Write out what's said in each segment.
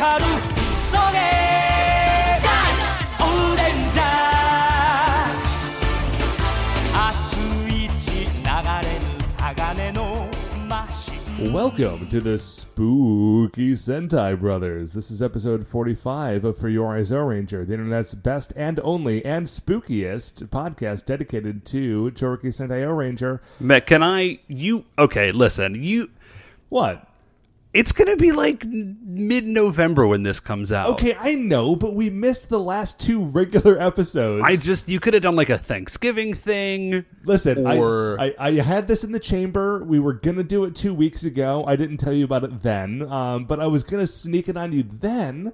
가루 속에 Welcome to the Spooky Sentai Brothers. This is episode 45 of For Your Eyes Ranger, the internet's best and only and spookiest podcast dedicated to Choriki Sentai O Ranger. Matt, can I? You. Okay, listen. You. What? It's gonna be like mid-November when this comes out. Okay, I know, but we missed the last two regular episodes. I just you could have done like a Thanksgiving thing. Listen, I- or- I, I, had this in the chamber. We were gonna do it two weeks ago. I didn't tell you about it then, um, but I was gonna sneak it on you then.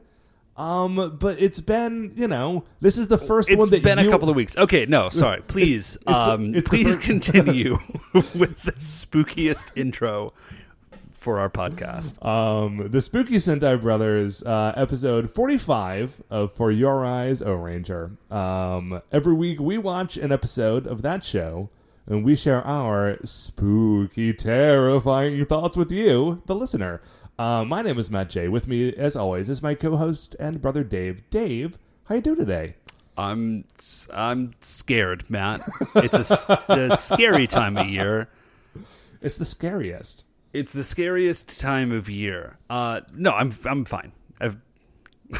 Um, but it's been, you know, this is the first It's one that been you, a couple of weeks. Okay, no, sorry. Please, the- um, the please first- continue with the spookiest intro for our podcast. Um, the Spooky Sentai Brothers, uh, episode 45 of For Your Eyes, O Ranger. Um, every week we watch an episode of that show and we share our spooky, terrifying thoughts with you, the listener. Uh, my name is Matt J. With me, as always, is my co-host and brother Dave. Dave, how you doing today? I'm I'm scared, Matt. It's a, s- a scary time of year. It's the scariest. It's the scariest time of year. Uh, no, I'm I'm fine. I've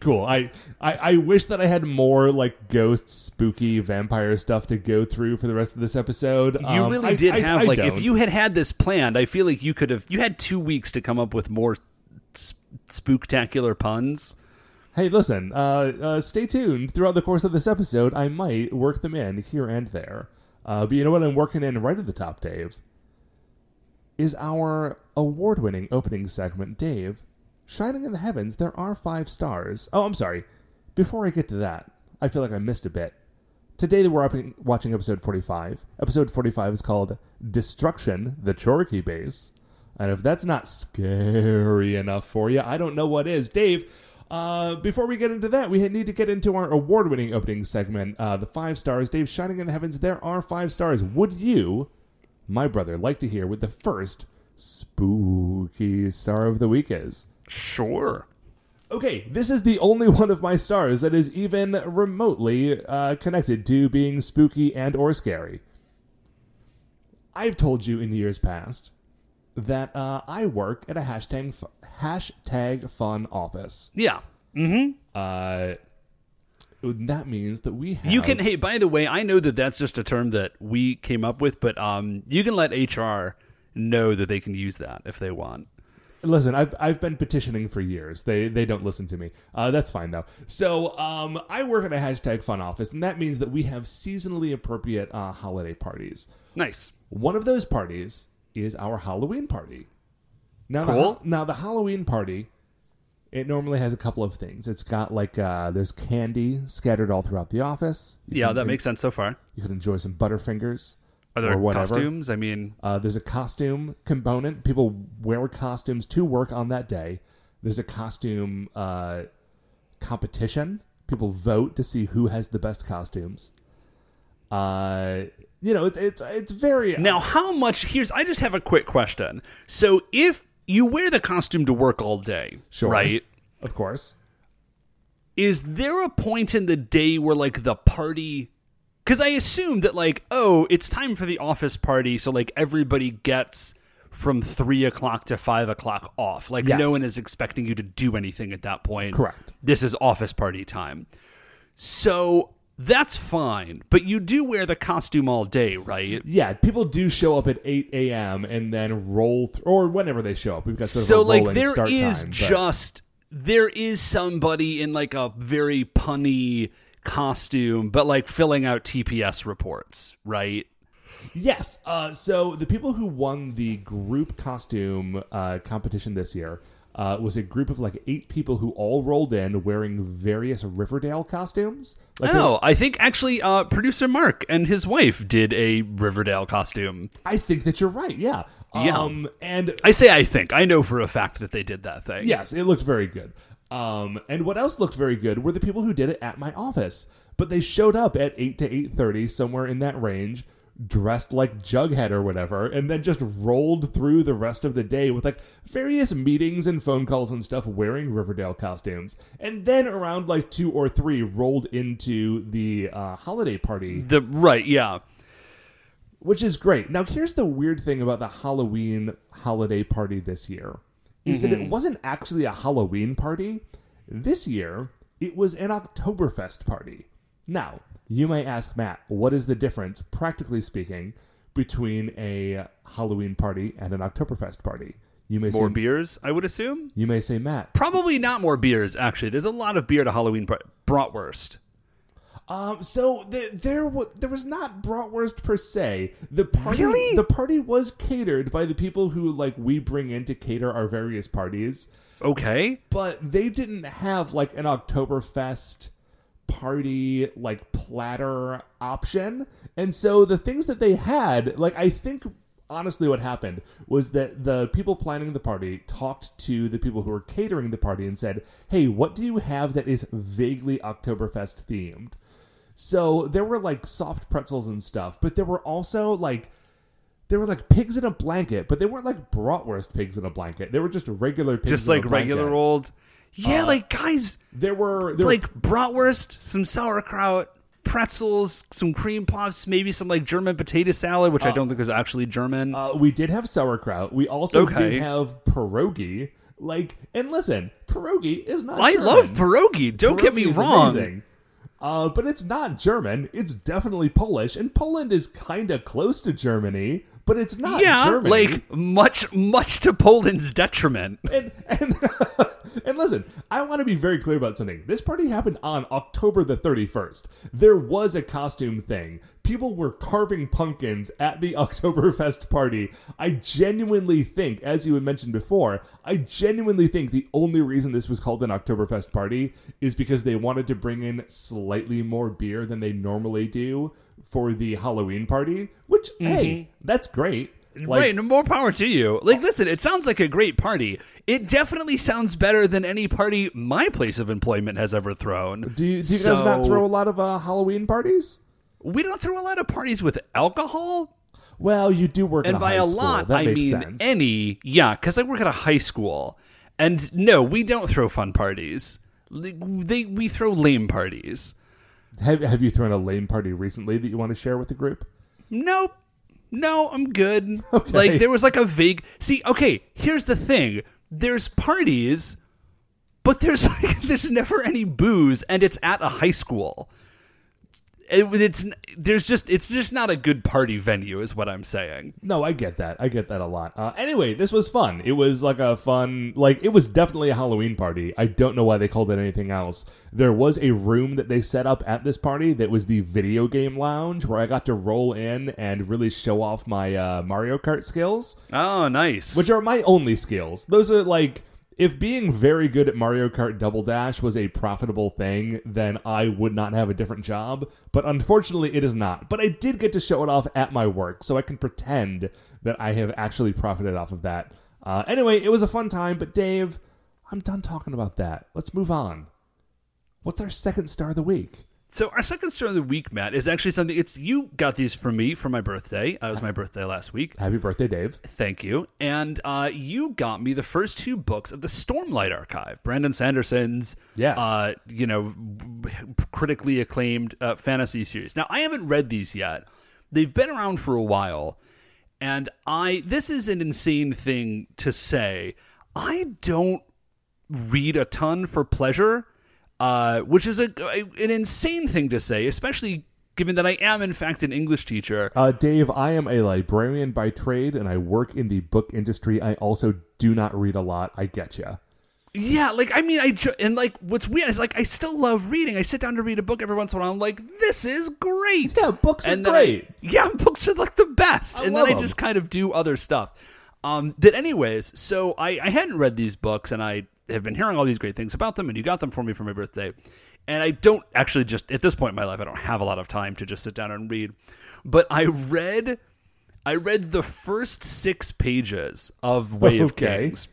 Cool. I, I I wish that I had more like ghost, spooky, vampire stuff to go through for the rest of this episode. You Um, really I- did I- have I like don't. if you had had this planned, I feel like you could have. You had two weeks to come up with more sp- spooktacular puns. Hey, listen. Uh, uh, stay tuned. Throughout the course of this episode, I might work them in here and there. Uh, but you know what? I'm working in right at the top, Dave. Is our award-winning opening segment, Dave? Shining in the heavens, there are five stars. Oh, I'm sorry. Before I get to that, I feel like I missed a bit. Today we're watching episode 45. Episode 45 is called Destruction, the Choriki Base. And if that's not scary enough for you, I don't know what is. Dave, uh, before we get into that, we need to get into our award winning opening segment, uh, the five stars. Dave, Shining in the Heavens, there are five stars. Would you, my brother, like to hear what the first spooky star of the week is? Sure. Okay, this is the only one of my stars that is even remotely uh, connected to being spooky and or scary. I've told you in years past that uh, I work at a hashtag f- hashtag fun office. Yeah. Mhm. Uh, that means that we have You can. Hey, by the way, I know that that's just a term that we came up with, but um, you can let HR know that they can use that if they want. Listen, I've I've been petitioning for years. They they don't listen to me. Uh, that's fine though. So um, I work at a hashtag fun office, and that means that we have seasonally appropriate uh, holiday parties. Nice. One of those parties is our Halloween party. Now, Cool. ha- now the Halloween party, it normally has a couple of things. It's got like uh, there's candy scattered all throughout the office. You Yeah, can- that makes sense so far. You can enjoy some Butterfingers. Are there or costumes? I mean, Uh, there's a costume component. People wear costumes to work on that day. There's a costume uh, competition. People vote to see who has the best costumes. Uh, you know, it's it's it's very now how much? Here's. I just have a quick question. So if you wear the costume to work all day, Sure. right? of course. is there a point in the day where like the party because i assume that like oh it's time for the office party so like everybody gets from three o'clock to five o'clock off like Yes. no one is expecting you to do anything at that point Correct. this is office party time so that's fine but you do wear the costume all day right Yeah, people do show up at 8 a.m. and then roll through, or whenever they show up. We've got sort of so like there is time, just there is somebody in like a very punny costume but like filling out tps reports right Yes. Uh, so the people who won the group costume uh, competition this year uh, was a group of like eight people who all rolled in wearing various Riverdale costumes. Like oh i think actually uh producer mark and his wife did a riverdale costume I think that you're right. Yeah. Yeah. Um, and i say i think i know for a fact that they did that thing yes, it looked very good. Um, and what else looked very good were the people who did it at my office. But they showed up at eight to eight thirty, somewhere in that range, dressed like Jughead or whatever, and then just rolled through the rest of the day with like various meetings and phone calls and stuff wearing Riverdale costumes. And then around like two or three rolled into the uh, holiday party The right, yeah. which is great. Now, here's the weird thing about the Halloween holiday party this year is that it wasn't actually a Halloween party. This year, it was an Oktoberfest party. Now, you may ask Matt, what is the difference, practically speaking, between a Halloween party and an Oktoberfest party? You may say More say, beers, I would assume. You may say, Matt. Probably not more beers. Actually, there's a lot of beer at a Halloween party. Bratwurst. Um, so the, there was there was not bratwurst per se. The party Really? the party was catered by the people who like we bring in to cater our various parties, Okay. but they didn't have like an Oktoberfest party like platter option. And so the things that they had, like I think honestly what happened was that the people planning the party talked to the people who were catering the party and said, "Hey, what do you have that is vaguely Oktoberfest themed?" So there were like soft pretzels and stuff, but there were also like there were like pigs in a blanket, but they weren't like bratwurst pigs in a blanket. They were just regular pigs, Just in a like regular old. Yeah, Uh, like guys, There were there like bratwurst, some sauerkraut, pretzels, some cream puffs, maybe some like German potato salad, which I don't think is actually German. uh, we did have sauerkraut. We also Okay. did have pierogi. Like, and listen, pierogi is not. I German. love pierogi. Don't get me wrong. Uh, but it's not German. It's definitely Polish, and Poland is kind of close to Germany, but it's not. Yeah, Germany. like much, much to Poland's detriment. and and and listen, I want to be very clear about something. This party happened on October the 31st. There was a costume thing. People were carving pumpkins at the Oktoberfest party. I genuinely think, as you had mentioned before, I genuinely think the only reason this was called an Oktoberfest party is because they wanted to bring in slightly more beer than they normally do for the Halloween party, which hey, that's great. Like, right, more power to you. Like, listen, it sounds like a great party. It definitely sounds better than any party my place of employment has ever thrown. Do you, do you guys not throw a lot of uh, Halloween parties? We don't throw a lot of parties with alcohol, Well, you do work and by a school. lot, That I mean sense. any. Yeah, because I work at a high school, and no, we don't throw fun parties. Like, They we throw lame parties. Have, have you thrown a lame party recently that you want to share with the group? Nope. No, I'm good. Like there was like a vague See, okay, here's the thing. There's parties, but there's like there's never any booze and it's at a high school. It, it's there's just it's just not a good party venue is what I'm saying. No, I get that. I get that a lot. Uh, anyway, this was fun. It was like a fun, like it was definitely a Halloween party. I don't know why they called it anything else. There was a room that they set up at this party that was the video game lounge where I got to roll in and really show off my uh, Mario Kart skills. Oh, nice. which are my only skills. Those are like if being very good at Mario Kart Double Dash was a profitable thing, then I would not have a different job. But unfortunately, it is not. But I did get to show it off at my work, so I can pretend that I have actually profited off of that. Uh, anyway, it was a fun time. But Dave, I'm done talking about that. Let's move on. What's our second star of the week? So our second story of the week, Matt, is actually something. It's you got these for me for my birthday. Uh, it was my birthday last week. Happy birthday, Dave. Thank you. And uh, you got me the first two books of the Stormlight Archive, Brandon Sanderson's, Yes. uh, you know, critically acclaimed uh, fantasy series. Now, I haven't read these yet. They've been around for a while, and I this is an insane thing to say. I don't read a ton for pleasure, uh, which is a, an insane thing to say, especially given that I am in fact an English teacher. Uh, Dave, I am a librarian by trade, and I work in the book industry. I also do not read a lot. I get you. Yeah, like I mean, I ju- and like what's weird is like I still love reading. I sit down to read a book every once in a while. I'm like, this is great. Yeah, books are and I- great. yeah, books are like the best. I and then I just kind of do other stuff. Um, but anyways, so I, I hadn't read these books, and I have been hearing all these great things about them, and you got them for me for my birthday. And I don't actually just at this point in my life, I don't have a lot of time to just sit down and read. But I read, I read the first six pages of Way of Okay. Kings.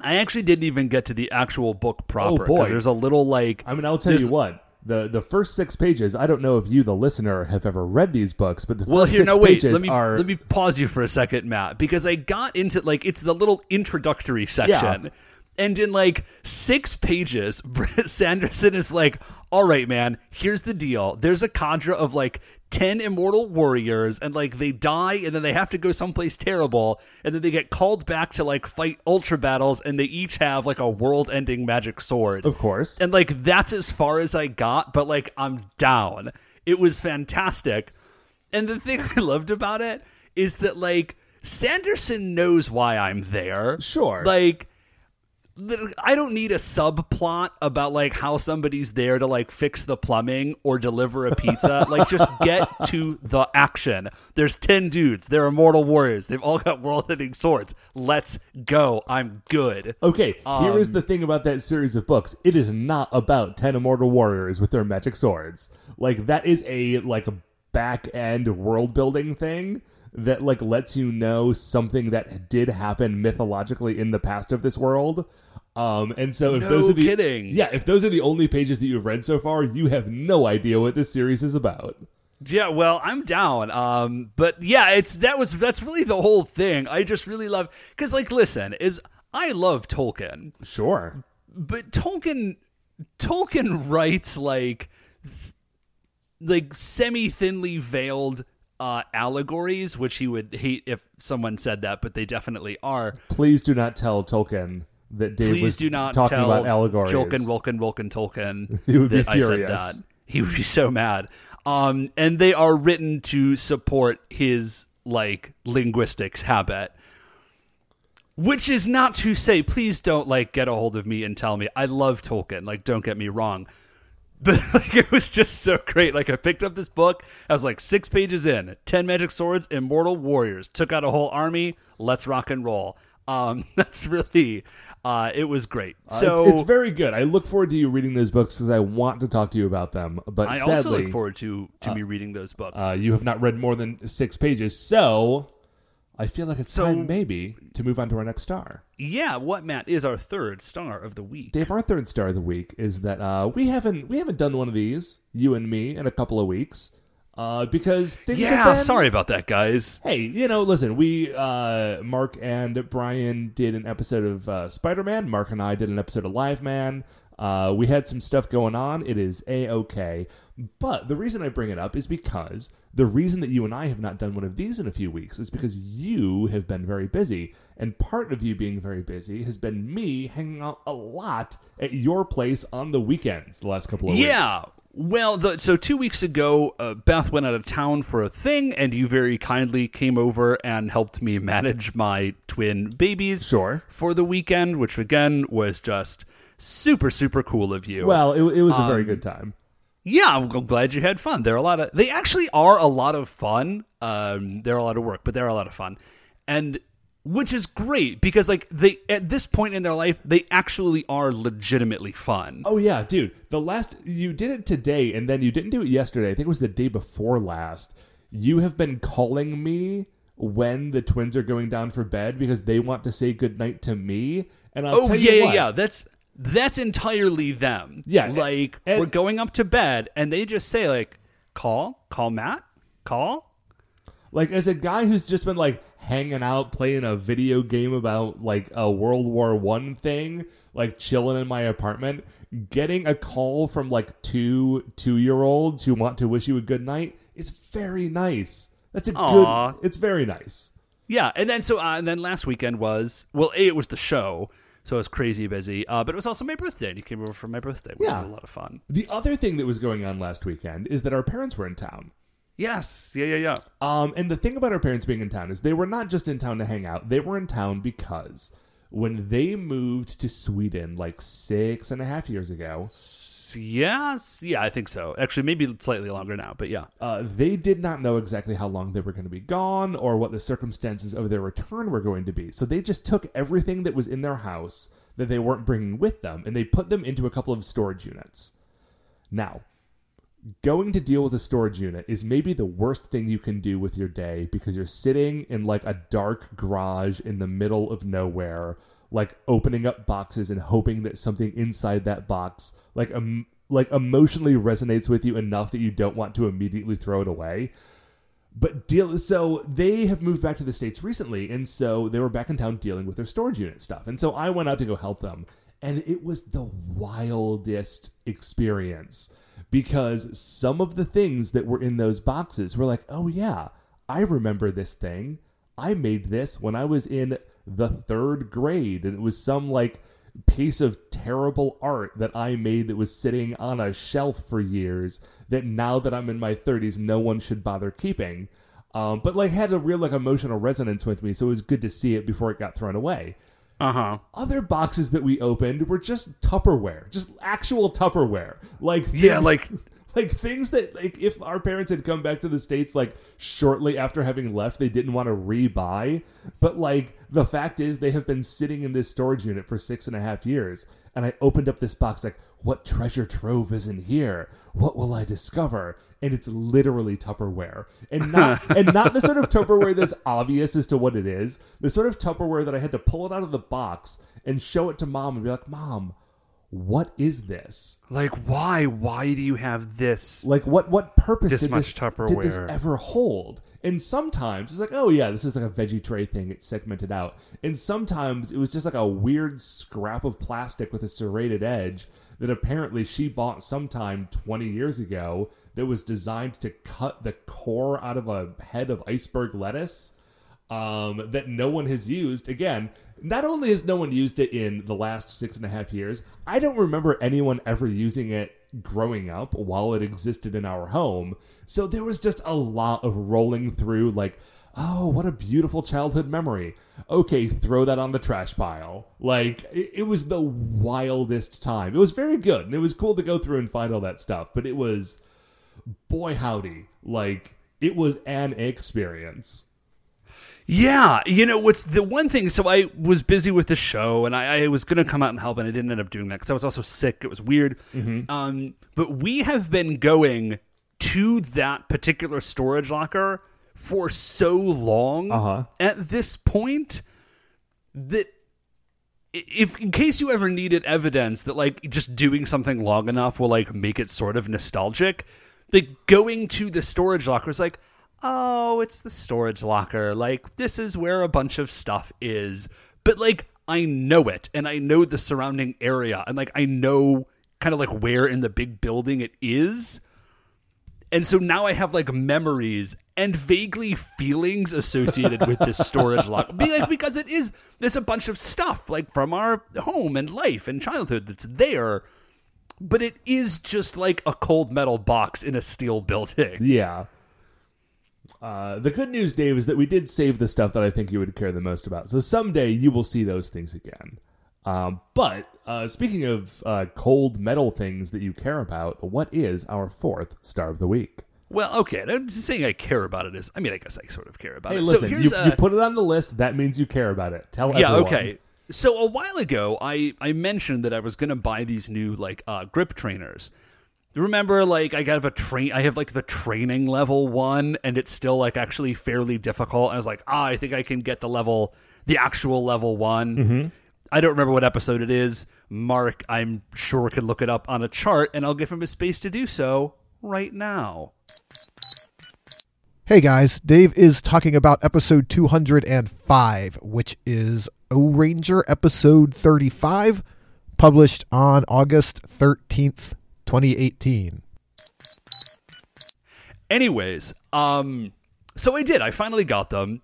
I actually didn't even get to the actual book proper Oh, boy. there's a little like I mean, I'll tell you what. the the first six pages. I don't know if you, the listener, have ever read these books, but the Well, first here, six no, wait. pages Let me are let me pause you for a second, Matt, because I got into like it's the little introductory section, and in like six pages, Brett Sanderson is like, "All right, man, here's the deal. There's a cadre of like." 10 immortal warriors and like they die and then they have to go someplace terrible and then they get called back to like fight ultra battles and they each have like a world-ending magic sword of course. and like that's as far as I got, but like I'm down. It was fantastic. And the thing I loved about it is that like Sanderson knows why I'm there. Sure. Like I don't need a subplot about like how somebody's there to like fix the plumbing or deliver a pizza. like just get to the action. There's 10 dudes. They're immortal warriors. They've all got world-ending swords. Let's go. I'm good. Okay, here Um, is the thing about that series of books. It is not about 10 immortal warriors with their magic swords. Like that is a like back end world building thing that like lets you know something that did happen mythologically in the past of this world. Um and so if No those are the kidding. Yeah, if those are the only pages that you've read so far, you have no idea what this series is about. Yeah, well, I'm down. Um, but yeah, it's that was that's really the whole thing. I just really love because, like, listen, is I love Tolkien, Sure. but Tolkien Tolkien writes like like semi thinly veiled uh, allegories, which he would hate if someone said that, but they definitely are. Please do not tell Tolkien that Dave Please was do not talking tell about allegories. Jolkin, Wilkin, Wilkin, Tolkien He would be that I said furious. that. He would be so mad. Um, and they are written to support his like linguistics habit. Which is not to say, please don't like get a hold of me and tell me I love Tolkien. Like, don't get me wrong, but like it was just so great. Like I picked up this book, I was like six pages in, ten magic swords, immortal warriors, took out a whole army. Let's rock and roll. Um, that's really, uh, it was great. So it's, it's very good. I look forward to you reading those books because I want to talk to you about them. But I sadly, also look forward to to me reading those books. uh, you have not read more than six pages, so I feel like it's So- time maybe to move on to our next star. yeah, what Matt is our third star of the week? Dave, our third star of the week is that uh, we haven't we haven't done one of these, you and me, in a couple of weeks, uh, because things Yeah, have been, sorry about that, guys. Hey, you know, listen, we uh Mark and Brian did an episode of uh, Spider-Man. Mark and I did an episode of Live Man. Uh, we had some stuff going on. It is a okay, but the reason I bring it up is because the reason that you and I have not done one of these in a few weeks is because you have been very busy, and part of you being very busy has been me hanging out a lot at your place on the weekends the last couple of weeks. Yeah. Well, the, so two weeks ago, uh, Beth went out of town for a thing, and you very kindly came over and helped me manage my twin babies Sure. for the weekend, which again was just super, super cool of you. Well, it, it was a Um, very good time. yeah, I'm glad you had fun. They're a lot of. They actually are a lot of fun. Um, they're a lot of work, but they're a lot of fun, and which is great because like they at this point in their life, they actually are legitimately fun. Oh yeah, dude. The last you did it today, and then you didn't do it yesterday. I think it was the day before last. You have been calling me when the twins are going down for bed because they want to say goodnight to me. And I'll Oh tell yeah, you yeah, what, yeah. That's that's entirely them. Yeah, like and- we're going up to bed, and they just say like, "Call, call Matt, call." Like as a guy who's just been like hanging out playing a video game about like a World War One thing, like chilling in my apartment, getting a call from like two two year olds who want to wish you a good night, it's very nice. That's a Aw. good. It's very nice. Yeah, and then so uh, and then last weekend was well, a it was the show, so I was crazy busy. Uh, but it was also my birthday, and you came over for my birthday, which Yeah. was a lot of fun. The other thing that was going on last weekend is that our parents were in town. Yes, yeah, yeah, yeah. Um, and the thing about our parents being in town is they were not just in town to hang out. They were in town because when they moved to Sweden like six and a half years ago, yes, yeah, I think so. Actually, maybe slightly longer now, but yeah. uh, they did not know exactly how long they were going to be gone or what the circumstances of their return were going to be. So they just took everything that was in their house that they weren't bringing with them and they put them into a couple of storage units. Now, going to deal with a storage unit is maybe the worst thing you can do with your day because you're sitting in like a dark garage in the middle of nowhere like opening up boxes and hoping that something inside that box like a, like emotionally resonates with you enough that you don't want to immediately throw it away. But deal so they have moved back to the states recently, and so they were back in town dealing with their storage unit stuff. And so I went out to go help them, and it was the wildest experience because some of the things that were in those boxes were like, "Oh yeah, I remember this thing. I made this when I was in the 3rd grade and it was some like piece of terrible art that I made that was sitting on a shelf for years that now that I'm in my 30s no one should bother keeping. Um, but like had a real like emotional resonance with me, so it was good to see it before it got thrown away. Uh huh. Other boxes that we opened were just Tupperware, just actual Tupperware. Like Yeah, like like things that like if our parents had come back to the states like shortly after having left they didn't want to rebuy. But like the fact is they have been sitting in this storage unit for six and a half years and i opened up this box like what treasure trove is in here? What will i discover? And it's literally tupperware. And not and not the sort of tupperware that's obvious as to what it is. The sort of tupperware that i had to pull it out of the box and show it to mom and be like mom what is this like why? Why do you have this? like what what purpose This did, much this, did this Tupperware. ever hold? And sometimes it's like, oh yeah, this is like a veggie tray thing. It's segmented out. And sometimes it was just like a weird scrap of plastic with a serrated edge that apparently she bought sometime 20 years ago that was designed to cut the core out of a head of iceberg lettuce um, that no one has used. Again, not only has no one used it in the last six and a half years, I don't remember anyone ever using it growing up while it existed in our home. So there was just a lot of rolling through, like, oh, what a beautiful childhood memory. Okay, throw that on the trash pile. Like, it, it was the wildest time. It was very good, and it was cool to go through and find all that stuff, but it was, boy, howdy, like, it was an experience. Yeah, you know what's the one thing? So I was busy with the show, and I, I was going to come out and help, and I didn't end up doing that because I was also sick. It was weird. Um, but we have been going to that particular storage locker for so long Uh-huh. at this point that if in case you ever needed evidence that like just doing something long enough will like make it sort of nostalgic like going to the storage locker is like oh it's the storage locker like this is where a bunch of stuff is but like i know it and i know the surrounding area and like i know kind of like where in the big building it is and so now I have like memories and vaguely feelings associated with this storage locker. Be like because it is there's a bunch of stuff like from our home and life and childhood that's there. But it is just like a cold metal box in a steel building. Yeah. Uh, the good news, Dave, is that we did save the stuff that I think you would care the most about. So someday you will see those things again. Um, but uh, speaking of uh, cold metal things that you care about, what is our fourth star of the week? Well, okay, saying I care about it is I mean I guess I sort of care about Hey, it. listen, so you, you put it on the list. That means you care about it. Tell yeah everyone. Yeah, okay so a while ago i i mentioned that i was gonna buy these new like uh grip trainers remember like i got a train i have like the training level one and it's still like actually fairly difficult. And i was like ah i think i can get the level the actual level one. Mm-hmm. i don't remember what episode it is. Mark i'm sure can look it up on a chart and i'll give him a space to do so right now. Hey guys, Dave is talking about episode 205, which is O Ranger episode 35, published on August 13th, 2018. Anyways, um, so I did. I finally got them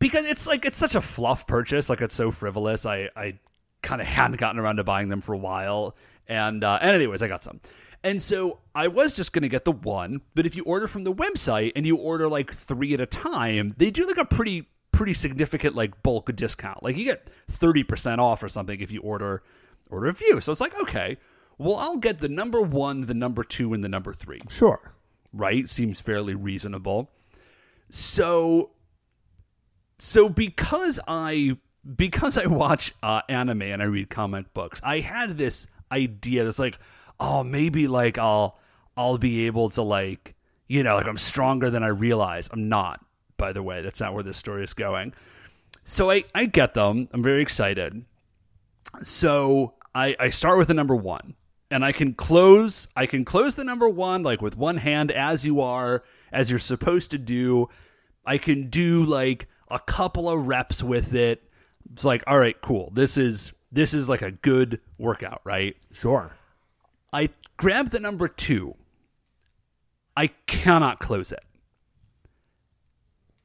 because it's like it's such a fluff purchase. Like it's so frivolous. I I kind of hadn't gotten around to buying them for a while, and uh, and anyways, I got some. And so I was just gonna get the one, but if you order from the website and you order like three at a time, they do like a pretty pretty significant like bulk discount. Like you get thirty percent off or something if you order order a few. So it's like okay, well I'll get the number one, the number two, and the number three Sure. right? Seems fairly reasonable. So so because I because I watch uh, anime and I read comic books, I had this idea that's like, oh, maybe like I'll I'll be able to like you know like I'm stronger than I realize. I'm not, by the way. That's not where this story is going. So I I get them. I'm very excited. So I I start with the number one, and I can close I can close the number 1 like with one hand as you are as you're supposed to do. I can do like a couple of reps with it. It's like, all right, cool. This is this is like a good workout, right? Sure. I grab the number 2. I cannot close it.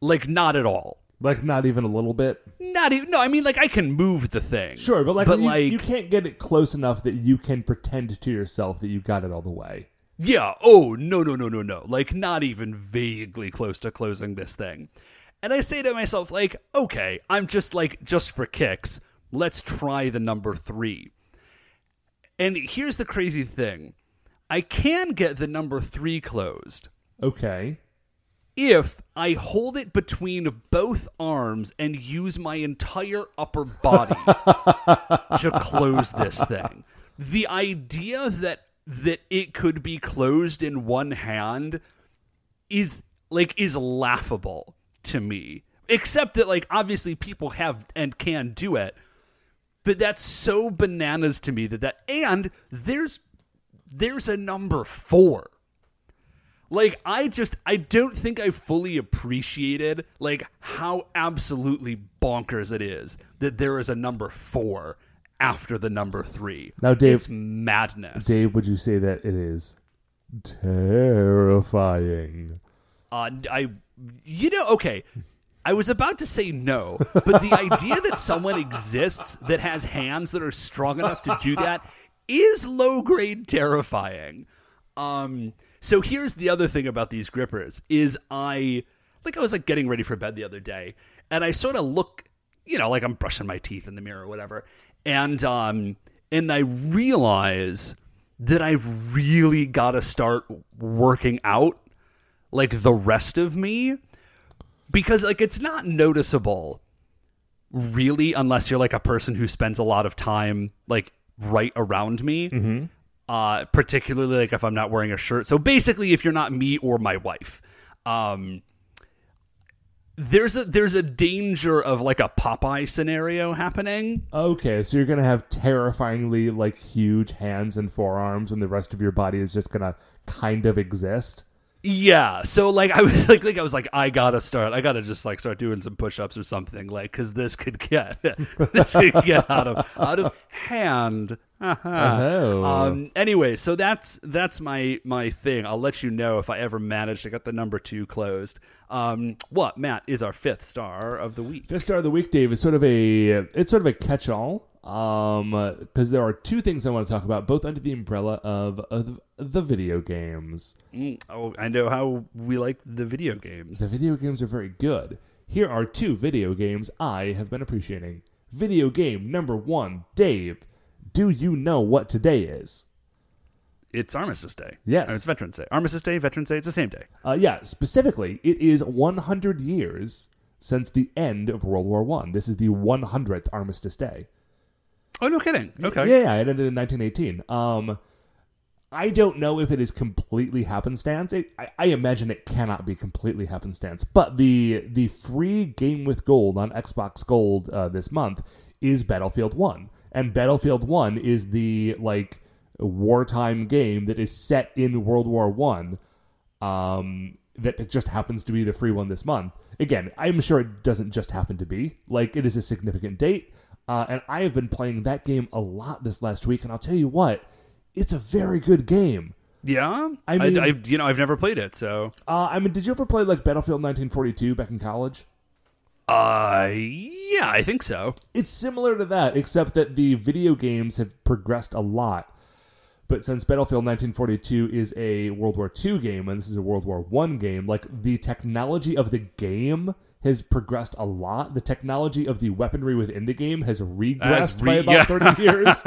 Like not at all. Like not even a little bit. Not even no, I mean like I can move the thing. Sure, but like, but you, like you can't get it close enough that you can pretend to yourself that you got it all the way. Yeah. Oh, no, no, no, no, no. Like, not even vaguely close to closing this thing. And I say to myself, like, okay, I'm just like, just for kicks, let's try the number three. And here's the crazy thing I can get the number three closed Okay. If I hold it between both arms and use my entire upper body to close this thing. The idea that that it could be closed in one hand is like is laughable to me. Except that like obviously people have and can do it. But that's so bananas to me that that and there's there's a number 4 like i just i don't think i fully appreciated like how absolutely bonkers it is that there is a number four after the number three. Now, Dave- it's madness. Dave, would you say that it is terrifying? uh, i you know okay. I was about to say no but the idea that someone exists that has hands that are strong enough to do that is low grade terrifying. Um so here's the other thing about these grippers is i like i was like getting ready for bed the other day and i sort of look you know like i'm brushing my teeth in the mirror or whatever and um and i realize that i really gotta start working out like the rest of me because like it's not noticeable really unless you're like a person who spends a lot of time like right around me uh particularly like if i'm not wearing a shirt so basically if you're not me or my wife um there's a there's a danger of like a popeye scenario happening Okay, so you're gonna have terrifyingly like huge hands and forearms, and the rest of your body is just gonna kind of exist. Yeah, so like I was like, like I was like, I gotta start. I gotta just like start doing some push-ups or something, like because this could get this could get out of out of hand. Oh. Um. Anyway, so that's that's my my thing. I'll let you know if I ever manage to get the number two closed. Um. What Matt is our fifth star of the week. Fifth star of the week, Dave, is sort of a it's sort of a catch-all. Um, because there are two things I want to talk about, both under the umbrella of, of the video games. Mm, oh, I know how we like the video games. The video games are very good. Here are two video games I have been appreciating. Video game number one, Dave. Do you know what today is? It's Armistice Day. Yes. Or it's Veterans Day. Armistice Day, Veterans Day. It's the same day. Uh, yeah, specifically, it is 100 years since the end of World War One. This is the 100th Armistice Day. Oh no, kidding. Okay. Yeah, yeah, it ended in 1918. Um, I don't know if it is completely happenstance. It, I, I imagine it cannot be completely happenstance. But the the free game with gold on Xbox Gold uh, this month is Battlefield One, and Battlefield One is the like wartime game that is set in World War One. Um, that just happens to be the free one this month. Again, I'm sure it doesn't just happen to be. Like it is a significant date. Uh, and I have been playing that game a lot this last week, and I'll tell you what, it's a very good game. Yeah, I I, mean- I, you know, I've never played it, so Uh, I mean, did you ever play like Battlefield 1942 back in college? uh, yeah, I think so. It's similar to that, except that the video games have progressed a lot. But since Battlefield 1942 is a World War II game and this is a World War One game, like the technology of the game has progressed a lot. The technology of the weaponry within the game has regressed Has by about yeah. 30 years.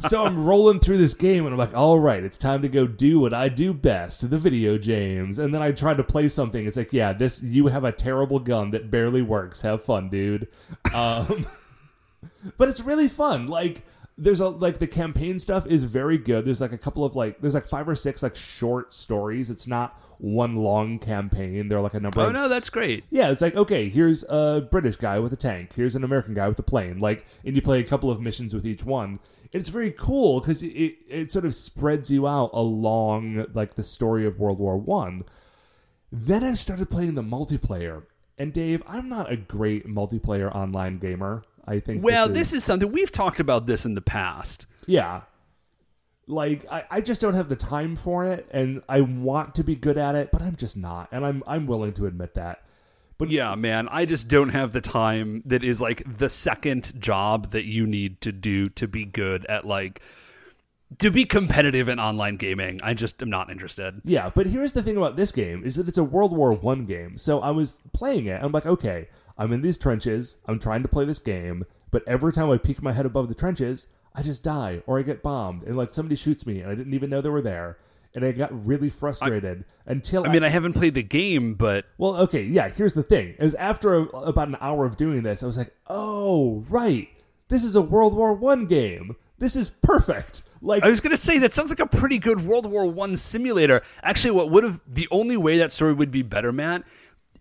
so I'm rolling through this game and I'm like, all right, it's time to go do what I do best, the video games. And then I try to play something. It's like, yeah, this you have a terrible gun that barely works. Have fun, dude. Um, but it's really fun. Like there's a like the campaign stuff is very good. There's like a couple of like there's like five or six like short stories. It's not one long campaign. There are like a number Oh of no, that's great. yeah, it's like okay, here's a British guy with a tank, here's an American guy with a plane, like, and you play a couple of missions with each one. It's very cool because it, it, it sort of spreads you out along like the story of World War One. Then I started playing the multiplayer, and Dave, I'm not a great multiplayer online gamer. I think. Well, this is something we've talked about this in the past. yeah. Like I, I just don't have the time for it, and I want to be good at it, but I'm just not, and I'm I'm willing to admit that. But yeah, man, I just don't have the time that is like the second job that you need to do to be good at like to be competitive in online gaming. I just am not interested. Yeah, but here's the thing about this game is that it's a World War One game. So I was playing it. I'm like, okay, I'm in these trenches. I'm trying to play this game, but every time I peek my head above the trenches, I just die or I get bombed, and like somebody shoots me, and I didn't even know they were there, and I got really frustrated until I mean, I haven't played the game, but well, okay, yeah. Here's the thing: is after a, about an hour of doing this, I was like, oh right, this is a World War One game. This is perfect. Like I was gonna say that sounds like a pretty good World War One simulator. Actually, what would have the only way that story would be better, Matt,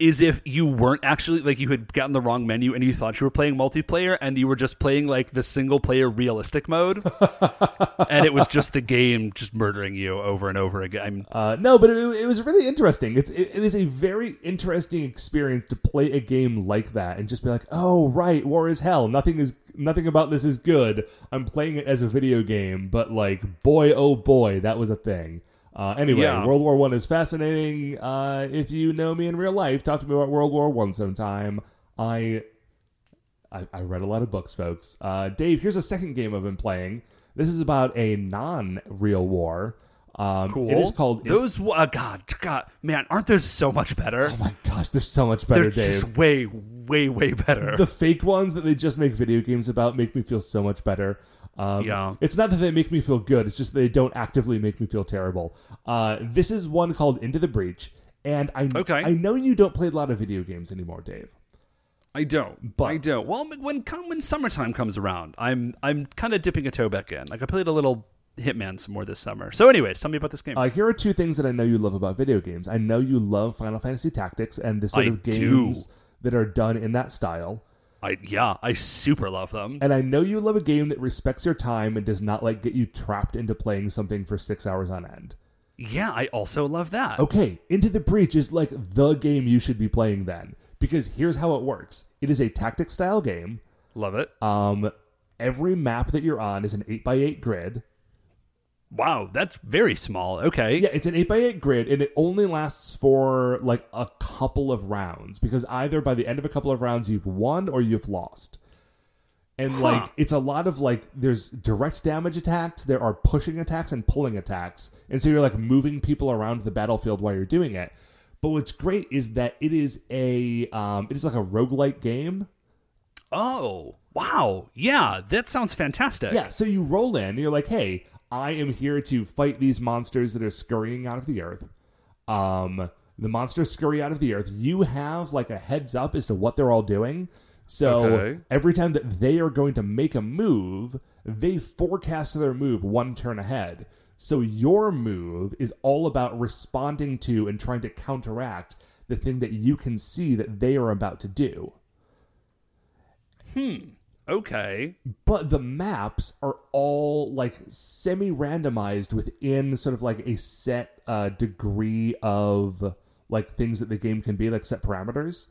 is if you weren't actually like you had gotten the wrong menu and you thought you were playing multiplayer and you were just playing like the single player realistic mode, and it was just the game just murdering you over and over again. Uh, no, but it, it was really interesting. It's, it, it is a very interesting experience to play a game like that and just be like, oh right, war is hell. Nothing is nothing about this is good. I'm playing it as a video game, but like, boy, oh boy, that was a thing. Uh, anyway, Yeah. World War One is fascinating. Uh, if you know me in real life, talk to me about World War One sometime. I, I I read a lot of books, folks. Uh, Dave, here's a second game I've been playing. This is about a non-real war. Um, Cool. It is called. those. Uh, God, God, man, aren't those so much better? oh my gosh, they're so much better, They're Dave. just way, way, way better. the fake ones that they just make video games about make me feel so much better. Um, Yeah. It's not that they make me feel good, it's just they don't actively make me feel terrible. Uh, this is one called Into the Breach, and I, Okay. I know you don't play a lot of video games anymore, Dave. I don't. But- I don't. Well, when come when summertime comes around, I'm I'm kind of dipping a toe back in. Like I played a little Hitman some more this summer. So, anyways, tell me about this game. Uh, here are two things that I know you love about video games. I know you love Final Fantasy Tactics and the sort I of do. games that are done in that style. I yeah, I super love them. And I know you love a game that respects your time and does not like get you trapped into playing something for six hours on end. Yeah, I also love that. Okay, Into the Breach is like the game you should be playing then. Because here's how it works it is a tactic style game. Love it. Um, every map that you're on is an 8x8 grid. Wow, that's very small. Okay. Yeah, it's an 8x8 grid, and it only lasts for like a couple of rounds. Because either by the end of a couple of rounds, you've won or you've lost. And like, it's a lot of like, there's direct damage attacks, there are pushing attacks and pulling attacks. And so you're like moving people around the battlefield while you're doing it. But what's great is that it is a, um, it is like a roguelike game. Oh, wow. Yeah, that sounds fantastic. Yeah, so you roll in, and you're like, hey, I am here to fight these monsters that are scurrying out of the earth. Um, the monsters scurry out of the earth. You have like a heads up as to what they're all doing. So Okay. every time that they are going to make a move, they forecast their move one turn ahead. So your move is all about responding to and trying to counteract the thing that you can see that they are about to do. Okay. but the maps are all like semi randomized within sort of like a set uh, degree of like things that the game can be like set parameters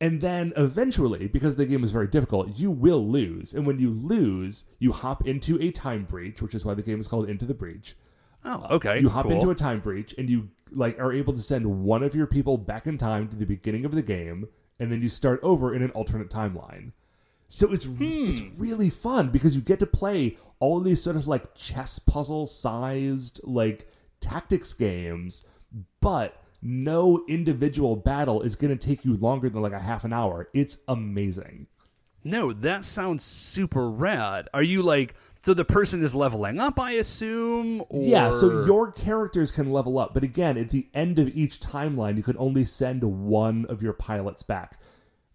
and then eventually because the game is very difficult you will lose and when you lose you hop into a time breach which is why the game is called into the breach Oh, okay. you hop cool. into a time breach and you like are able to send one of your people back in time to the beginning of the game and then you start over in an alternate timeline so it's it's hmm. really fun because you get to play all these sort of like chess puzzle sized like tactics games but no individual battle is going to take you longer than like a half an hour it's amazing No, that sounds super rad. Are you like so the person is leveling up, I assume? Or... Yeah, so your characters can level up, but again, at the end of each timeline, you can only send one of your pilots back.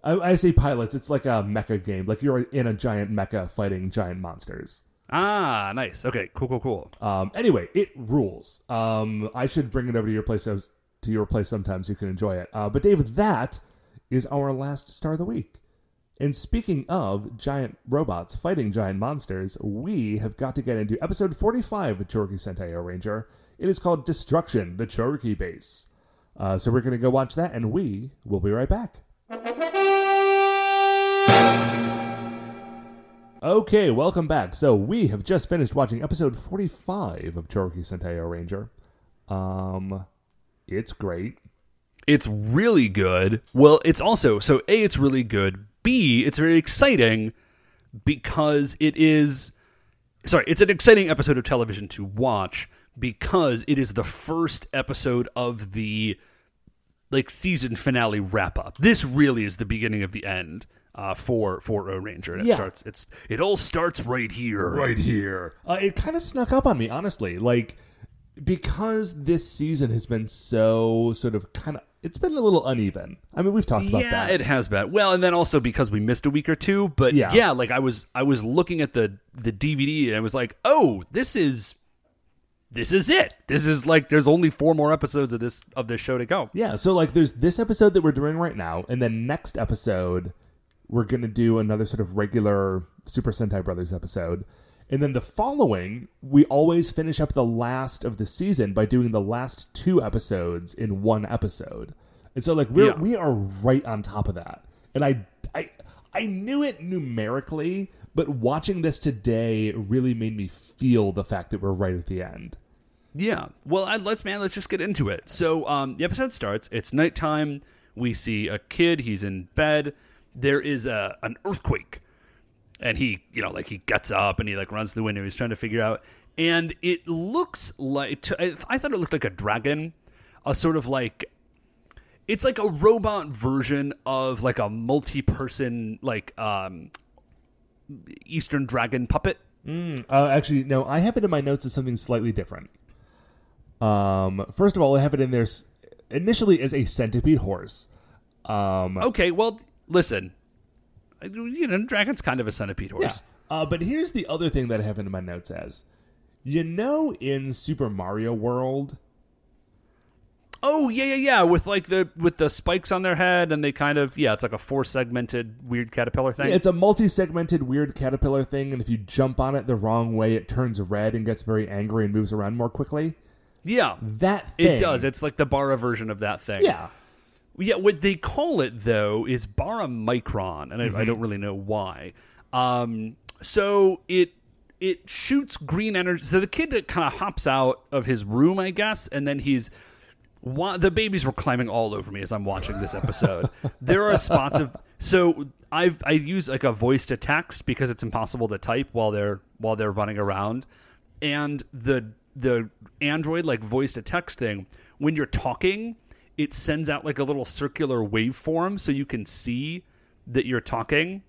I, I say pilots; it's like a mecha game. Like you're in a giant mecha fighting giant monsters. Ah, nice. Okay, cool, cool, cool. Um, anyway, it rules. Um, I should bring it over to your place to your place sometime so you can enjoy it. Uh, but David, that is our last star of the week. And speaking of giant robots fighting giant monsters, we have got to get into episode 45 of Choriki Sentai O Ranger. It is called Destruction, the Choriki Base. Uh, so we're going to go watch that, and we will be right back. Okay, welcome back. So we have just finished watching episode 45 of Choriki Sentai Ranger. Um, it's great. It's really good. Well, it's also so A, it's really good. B, it's very exciting because it is sorry, it's an exciting episode of television to watch because it is the first episode of the like season finale wrap up. This really is the beginning of the end uh, for for O Ranger. It Yeah. starts it's it all starts right here. right here. Uh, it kind of snuck up on me, honestly. Like because this season has been so sort of kind of it's been a little uneven. I mean, we've talked about yeah, that. it has been. Well, and then also because we missed a week or two, but Yeah. yeah. like I was I was looking at the the DVD and I was like, "Oh, this is this is it. This is like there's only four more episodes of this of this show to go." yeah, so like there's this episode that we're doing right now, and then next episode we're gonna do another sort of regular Super Sentai Brothers episode. And then the following, we always finish up the last of the season by doing the last two episodes in one episode. And so like we're Yeah. we are right on top of that. And I I I knew it numerically, but watching this today really made me feel the fact that we're right at the end. Yeah. Well, I, let's man, let's just get into it. So, um, the episode starts. It's nighttime. We see a kid. He's in bed. There is a an earthquake, and he, you know, like he gets up and he like runs to the window. He's trying to figure out, and it looks like I thought it looked like a dragon, a sort of like. It's like a robot version of like a multi-person like um Eastern dragon puppet. Uh, actually, no, I have it in my notes as something slightly different. Um, first of all, I have it in there s- initially as a centipede horse. Um, Okay, well, listen. You know, dragon's kind of a centipede yeah. horse. Uh, but here's the other thing that I have in my notes as, you know, in Super Mario World, Oh yeah, yeah, yeah. With like the with the spikes on their head, and they kind of yeah, it's like a four segmented weird caterpillar thing. it's a multi-segmented weird caterpillar thing, and if you jump on it the wrong way, it turns red and gets very angry and moves around more quickly. yeah, That thing, it does. It's like the Bara version of that thing. yeah. Yeah, what they call it though is Bara Micron, and I, I don't really know why. Um, so it it shoots green energy. So the kid that kind of hops out of his room, I guess, and then he's the babies were climbing all over me as I'm watching this episode. there are spots of so I've I use like a voice to text because it's impossible to type while they're while they're running around, and the the Android like voice to text thing when you're talking, it sends out like a little circular waveform so you can see that you're talking.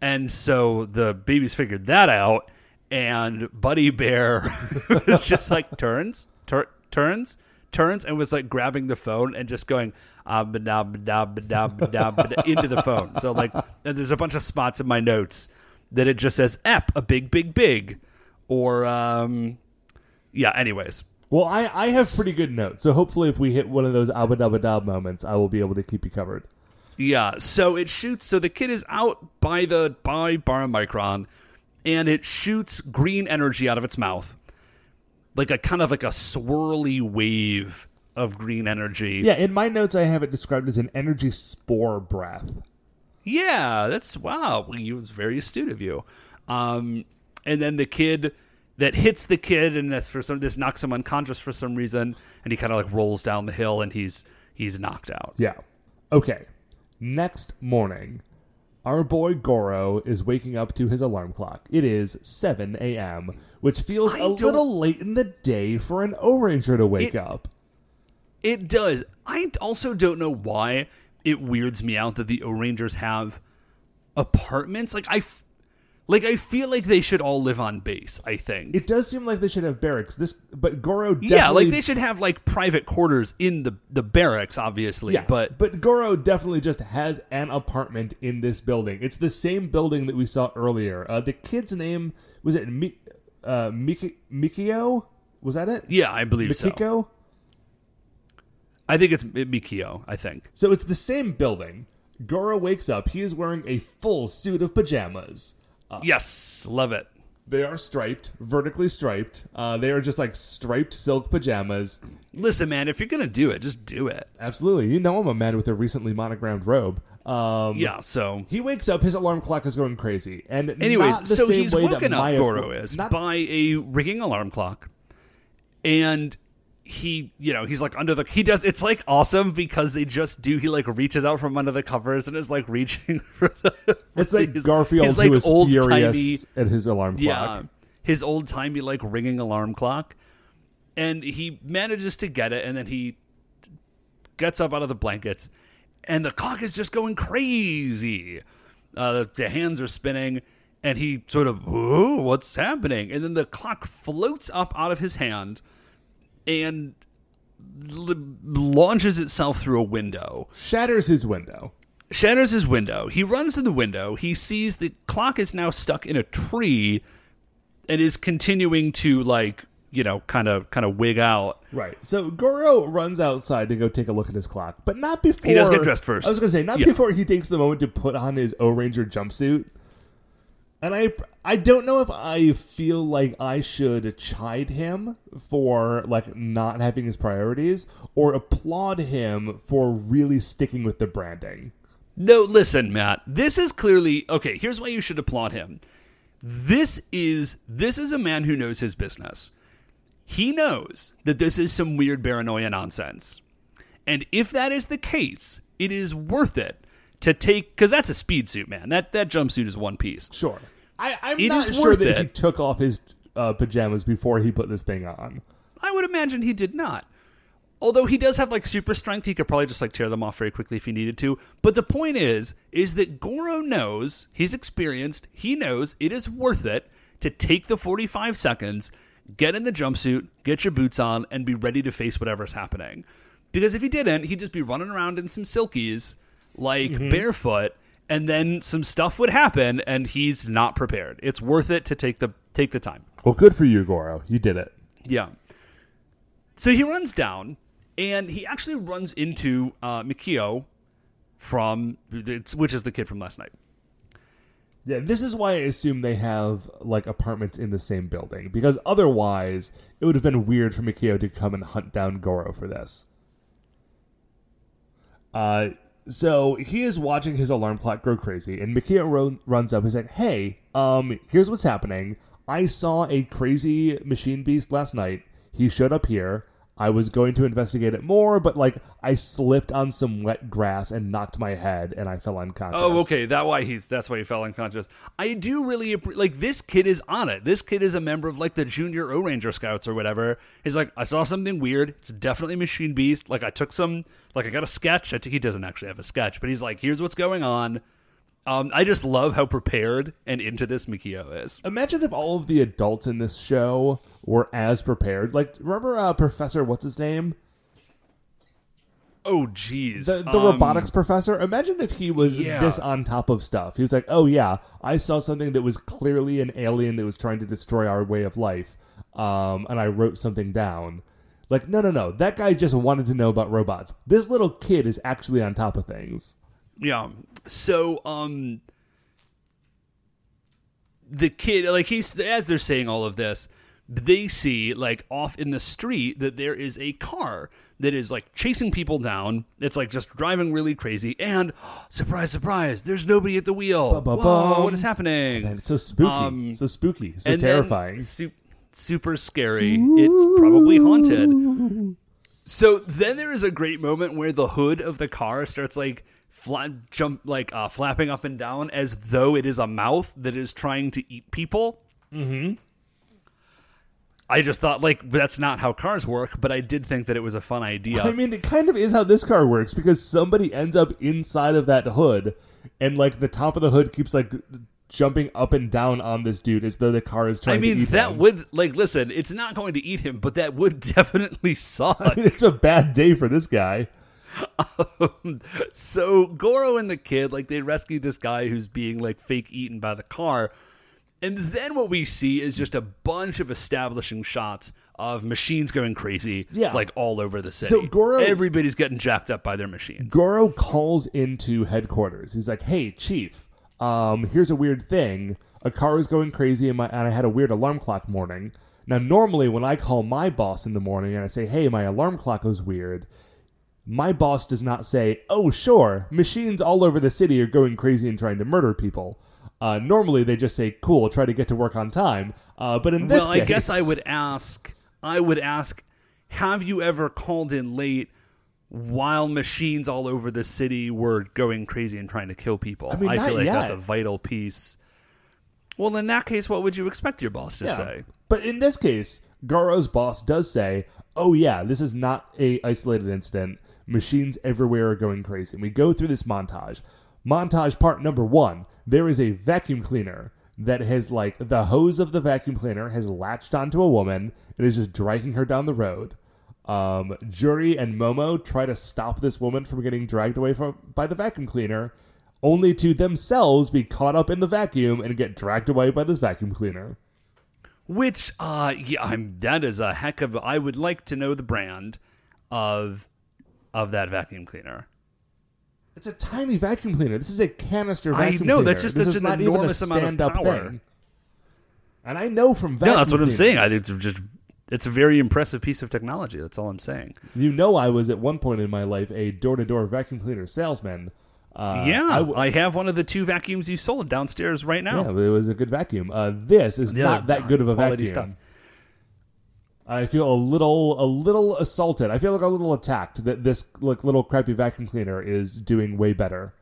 And so the babies figured that out, and Buddy Bear was just like turns, tur- turns, turns, and was like grabbing the phone and just going ah, ba-da, ba-da, ba-da, ba-da, ba-da, into the phone. So like, and there's a bunch of spots in my notes that it just says "ep" a big, big, big, or um, yeah. Anyways, Well, I, I have pretty good notes, so hopefully if we hit one of those abadabadab moments, I will be able to keep you covered. Yeah, so it shoots. So the kid is out by the by Baramicron, and it shoots green energy out of its mouth, like a kind of like a swirly wave of green energy. Yeah, in my notes, I have it described as an energy spore breath. Yeah, that's wow. You was very astute of you. Um, and then the kid that hits the kid, and this for some this knocks him unconscious for some reason, and he kind of like rolls down the hill, and he's he's knocked out. Yeah. Okay. Next morning, our boy Goro is waking up to his alarm clock. It is 7 a.m., which feels I a little late in the day for an O Ranger to wake It- up. It does. I also don't know why it weirds me out that the O Rangers have apartments. Like I, f- like I feel like they should all live on base. I think. It does seem like they should have barracks. This, but Goro definitely. yeah, like they should have like private quarters in the the barracks, obviously. Yeah, but but Goro definitely just has an apartment in this building. It's the same building that we saw earlier. Uh, the kid's name was it Mi- uh, Miki- Mikio? Was that it? yeah, I believe so. Mikiko. I think it's Mikio. I think. So it's the same building. Goro wakes up. He is wearing a full suit of pajamas. Yes, love it. They are striped, vertically striped. Uh, they are just like striped silk pajamas. Listen, man, if you're gonna do it, just do it. Absolutely. You know I'm a man with a recently monogrammed robe. Um, Yeah. So, He wakes up, his alarm clock is going crazy. And anyways, the so same he's way that woken up. Maya- Goro is not- by a ringing alarm clock, and he, you know, he's like under the. He does. It's like awesome because they just do. He like reaches out from under the covers and is like reaching for the. It's like his- Garfield his, like, who is furious old-timey- at his alarm clock. Yeah, his old timey like ringing alarm clock, and he manages to get it, and then he gets up out of the blankets, and the clock is just going crazy. Uh, the, the hands are spinning, and he sort of, what's happening? And then the clock floats up out of his hand, and l- launches itself through a window Shatters his window. shatters his window. He runs to the window. He sees the clock is now stuck in a tree and is continuing to like, you know, kind of kind of wig out. Right. So Goro runs outside to go take a look at his clock, but not before He does get dressed first. I was gonna say not Yeah. before he takes the moment to put on his O Ranger jumpsuit. And I I don't know if I feel like I should chide him for like not having his priorities or applaud him for really sticking with the branding. No, listen, Matt. This is clearly okay, here's why you should applaud him. This is this is a man who knows his business. He knows that this is some weird paranoia nonsense. And if that is the case, it is worth it to take because that's a speed suit, man. That that jumpsuit is one piece. Sure. I, I'm It not sure that he took off his uh, pajamas before he put this thing on. I would imagine he did not. Although he does have like super strength, he could probably just like tear them off very quickly if he needed to. But the point is, is that Goro knows he's experienced. He knows it is worth it to take the 45 seconds, get in the jumpsuit, get your boots on, and be ready to face whatever's happening. Because if he didn't, he'd just be running around in some silkies, like barefoot, and then some stuff would happen, and he's not prepared. It's worth it to take the take the time. Well, good for you, Goro. You did it. Yeah. So he runs down, and he actually runs into uh, Mikio from, which is the kid from last night. Yeah, this is why I assume they have like apartments in the same building because otherwise it would have been weird for Mikio to come and hunt down Goro for this. Uh, so he is watching his alarm clock go crazy, and Mikio ro- runs up. He's like, "Hey, um, here's what's happening. I saw a crazy machine beast last night. He showed up here. I was going to investigate it more, but like I slipped on some wet grass and knocked my head, and I fell unconscious." Oh, okay. That why he's that's why he fell unconscious. I do really like this kid is on it. This kid is a member of like the junior O Ranger Scouts or whatever. He's like, I saw something weird. It's definitely Machine Beast. Like I took some, like I got a sketch. I he doesn't actually have a sketch, but he's like, here's what's going on. Um, I just love how prepared and into this Mikio is. Imagine if all of the adults in this show were as prepared. Like, remember uh, Professor, what's his name? Oh, jeez. The, the Um, robotics professor. Imagine if he was Yeah. this on top of stuff. He was like, oh, yeah, I saw something that was clearly an alien that was trying to destroy our way of life. Um, and I wrote something down. Like, no, no, no. That guy just wanted to know about robots. This little kid is actually on top of things. Yeah. So, um, the kid, like he's as they're saying all of this, they see like off in the street that there is a car that is like chasing people down. It's like just driving really crazy, and surprise, surprise, there's nobody at the wheel. Whoa, what is happening? And it's so spooky. Um, so spooky. So terrifying. su- super scary. It's probably haunted. So then there is a great moment where the hood of the car starts like flat jump like uh, flapping up and down as though it is a mouth that is trying to eat people. Mm-hmm. I just thought like that's not how cars work, but I did think that it was a fun idea. I mean, it kind of is how this car works because somebody ends up inside of that hood, and like the top of the hood keeps like jumping up and down on this dude as though the car is trying I mean, that him. would like listen. It's not going to eat him, but that would definitely suck. I mean, it's a bad day for this guy. So Goro and the kid, like they rescue this guy who's being like fake eaten by the car. And then what we see is just a bunch of establishing shots of machines going crazy, Yeah. like all over the city. So Goro- everybody's getting jacked up by their machines. Goro calls into headquarters. He's like, "Hey, chief, um, here's a weird thing. A car is going crazy, and, my, and I had a weird alarm clock morning. Now, normally when I call my boss in the morning and I say, "Hey, my alarm clock was weird," my boss does not say, "Oh, sure, machines all over the city are going crazy and trying to murder people." Uh, normally, they just say, "Cool, try to get to work on time." Uh, but in this well, I case, guess I would ask. I would ask, have you ever called in late while machines all over the city were going crazy and trying to kill people? I mean, not feel like that's yet. a vital piece. Well, in that case, what would you expect your boss to Yeah. say? But in this case, Goro's boss does say, "Oh yeah, this is not a isolated incident. Machines everywhere are going crazy." And we go through this montage. Montage part number 1. There is a vacuum cleaner that has like the hose of the vacuum cleaner has latched onto a woman and is just dragging her down the road. Um, Juri and Momo try to stop this woman from getting dragged away from by the vacuum cleaner, only to themselves be caught up in the vacuum and get dragged away by this vacuum cleaner. Which, uh, yeah, I'm, that is a heck of. I would like to know the brand of of that vacuum cleaner. It's a tiny vacuum cleaner. This is a canister I vacuum know, cleaner. that's just- this that's is an not even a enormous amount of power. thing. And I know from No, that's what I'm saying. I think it's just it's a very impressive piece of technology. That's all I'm saying. you know I was at one point in my life a door-to-door vacuum cleaner salesman. Uh, yeah, I I, w- have one of the two vacuums you sold downstairs right now. yeah, it was a good vacuum. Uh, this is Yeah, not that good of a vacuum. stuff. I feel a little, a little assaulted. I feel like a little attacked that this like little crappy vacuum cleaner is doing way better.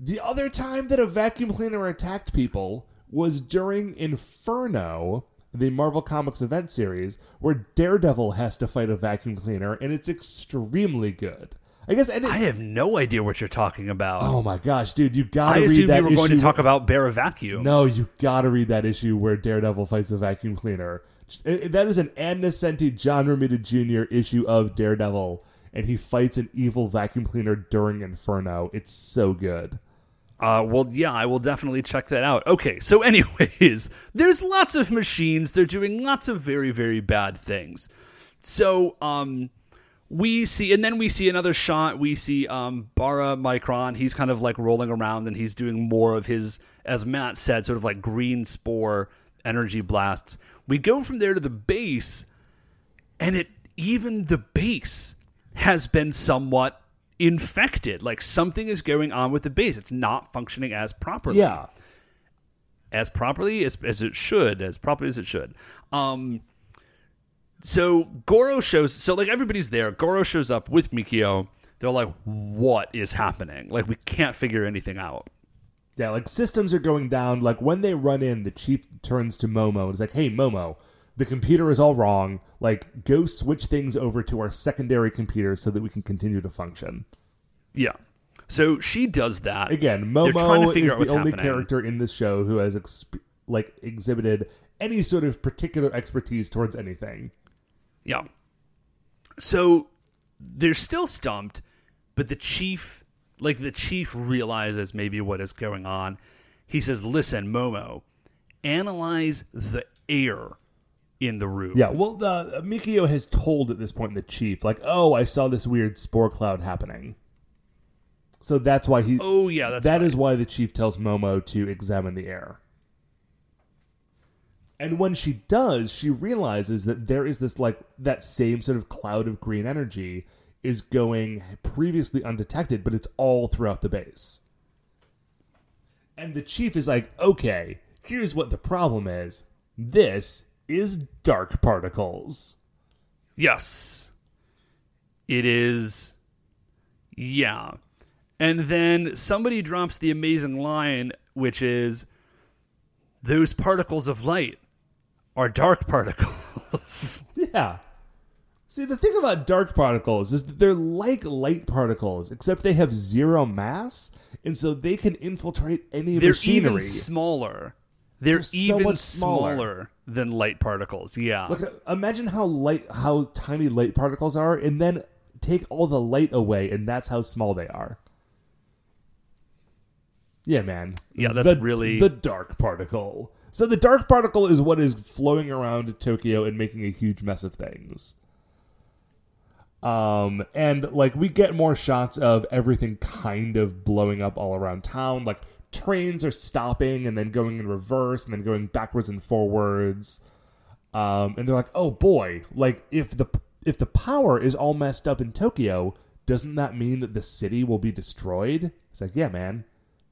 The other time that a vacuum cleaner attacked people was during Inferno, the Marvel Comics event series, where Daredevil has to fight a vacuum cleaner, and it's extremely good. I guess. It, I have no idea what you're talking about. oh my gosh, dude, you gotta I read that you were going to talk about Bear Vacuum. no, you gotta read that issue where Daredevil fights a vacuum cleaner. That is an Ann Nocenti John Romita Jr. issue of Daredevil, and he fights an evil vacuum cleaner during Inferno. It's so good. Uh, well, yeah, I will definitely check that out. Okay, so, anyways, there's lots of machines. They're doing lots of very, very bad things. So, um, we see, and then we see another shot. We see um, Bara Micron. He's kind of like rolling around and he's doing more of his, as Matt said, sort of like green spore energy blasts. We go from there to the base, and it even the base has been somewhat infected. Like something is going on with the base. It's not functioning as properly. Yeah. As properly as, as it should, as properly as it should. Um so Goro shows so like everybody's there. Goro shows up with Mikio. They're like, what is happening? Like we can't figure anything out. Yeah, like systems are going down. Like when they run in, the chief turns to Momo and is like, "Hey, Momo, the computer is all wrong. Like, go switch things over to our secondary computer so that we can continue to function." Yeah. So she does that. Again, They're trying to Momo is the only happening. character in this show who has exp- like exhibited any sort of particular expertise towards anything. Yeah. So they're still stumped, but the chief, like the chief, realizes maybe what is going on. He says, "Listen, Momo, analyze the air in the room." Yeah, well, the uh, Mikio has told at this point the chief, like, "Oh, I saw this weird spore cloud happening." So that's why he. Oh yeah, that's That right. is why the chief tells Momo to examine the air. And when she does, she realizes that there is this like that same sort of cloud of green energy is going previously undetected, but it's all throughout the base. And the chief is like, "Okay, here's what the problem is. This is dark particles." Yes. It is. Yeah. And then somebody drops the amazing line, which is those particles of light are dark particles. Yeah. See, the thing about dark particles is that they're like light particles, except they have zero mass, and so they can infiltrate any They're machinery. even smaller. They're, They're so even much smaller. smaller. than light particles. Yeah. Look, imagine how light, how tiny light particles are, and then take all the light away, and that's how small they are. Yeah, man. Yeah, that's the, really- the dark particle. So the dark particle is what is flowing around Tokyo and making a huge mess of things. Um, and like we get more shots of everything kind of blowing up all around town. Like trains are stopping and then going in reverse and then going backwards and forwards. Um, and they're like, "Oh boy! Like if the if the power is all messed up in Tokyo, doesn't that mean that the city will be destroyed?" It's like, "Yeah, man,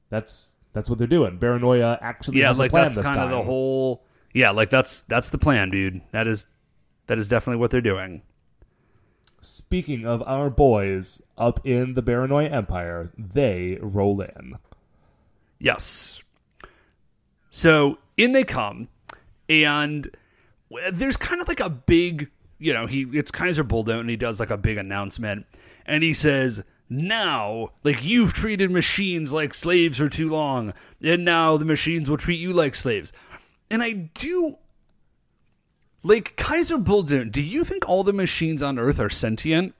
that's that's what they're doing." Baranoia actually yeah, has like a plan that's kind of the whole. Yeah, like that's that's the plan, dude. That is that is definitely what they're doing. Speaking of our boys up in the Baranoia Empire, they roll in. Yes. So in they come, and there's kind of like a big, you know, he it's Kaiser Bulldown, and he does like a big announcement, and he says, "Now, like you've treated machines like slaves for too long, and now the machines will treat you like slaves." And I do. Like Kaiser Bulldown, do you think all the machines on Earth are sentient?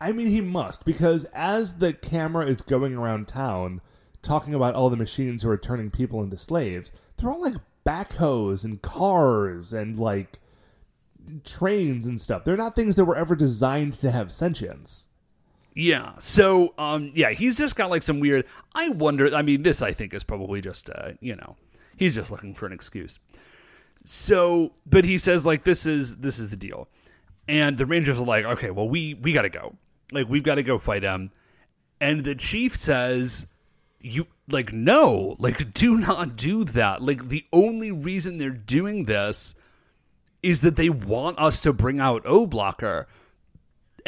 I mean, he must, because as the camera is going around town talking about all the machines who are turning people into slaves, they're all like backhoes and cars and like trains and stuff. They're not things that were ever designed to have sentience. Yeah. So, um, yeah, he's just got like some weird. I wonder. I mean, this I think is probably just, uh, you know, he's just looking for an excuse. So, but he says like this is this is the deal, and the Rangers are like, okay, well we we got to go, like we've got to go fight him, and the chief says, you like no, like do not do that. Like the only reason they're doing this is that they want us to bring out O Blocker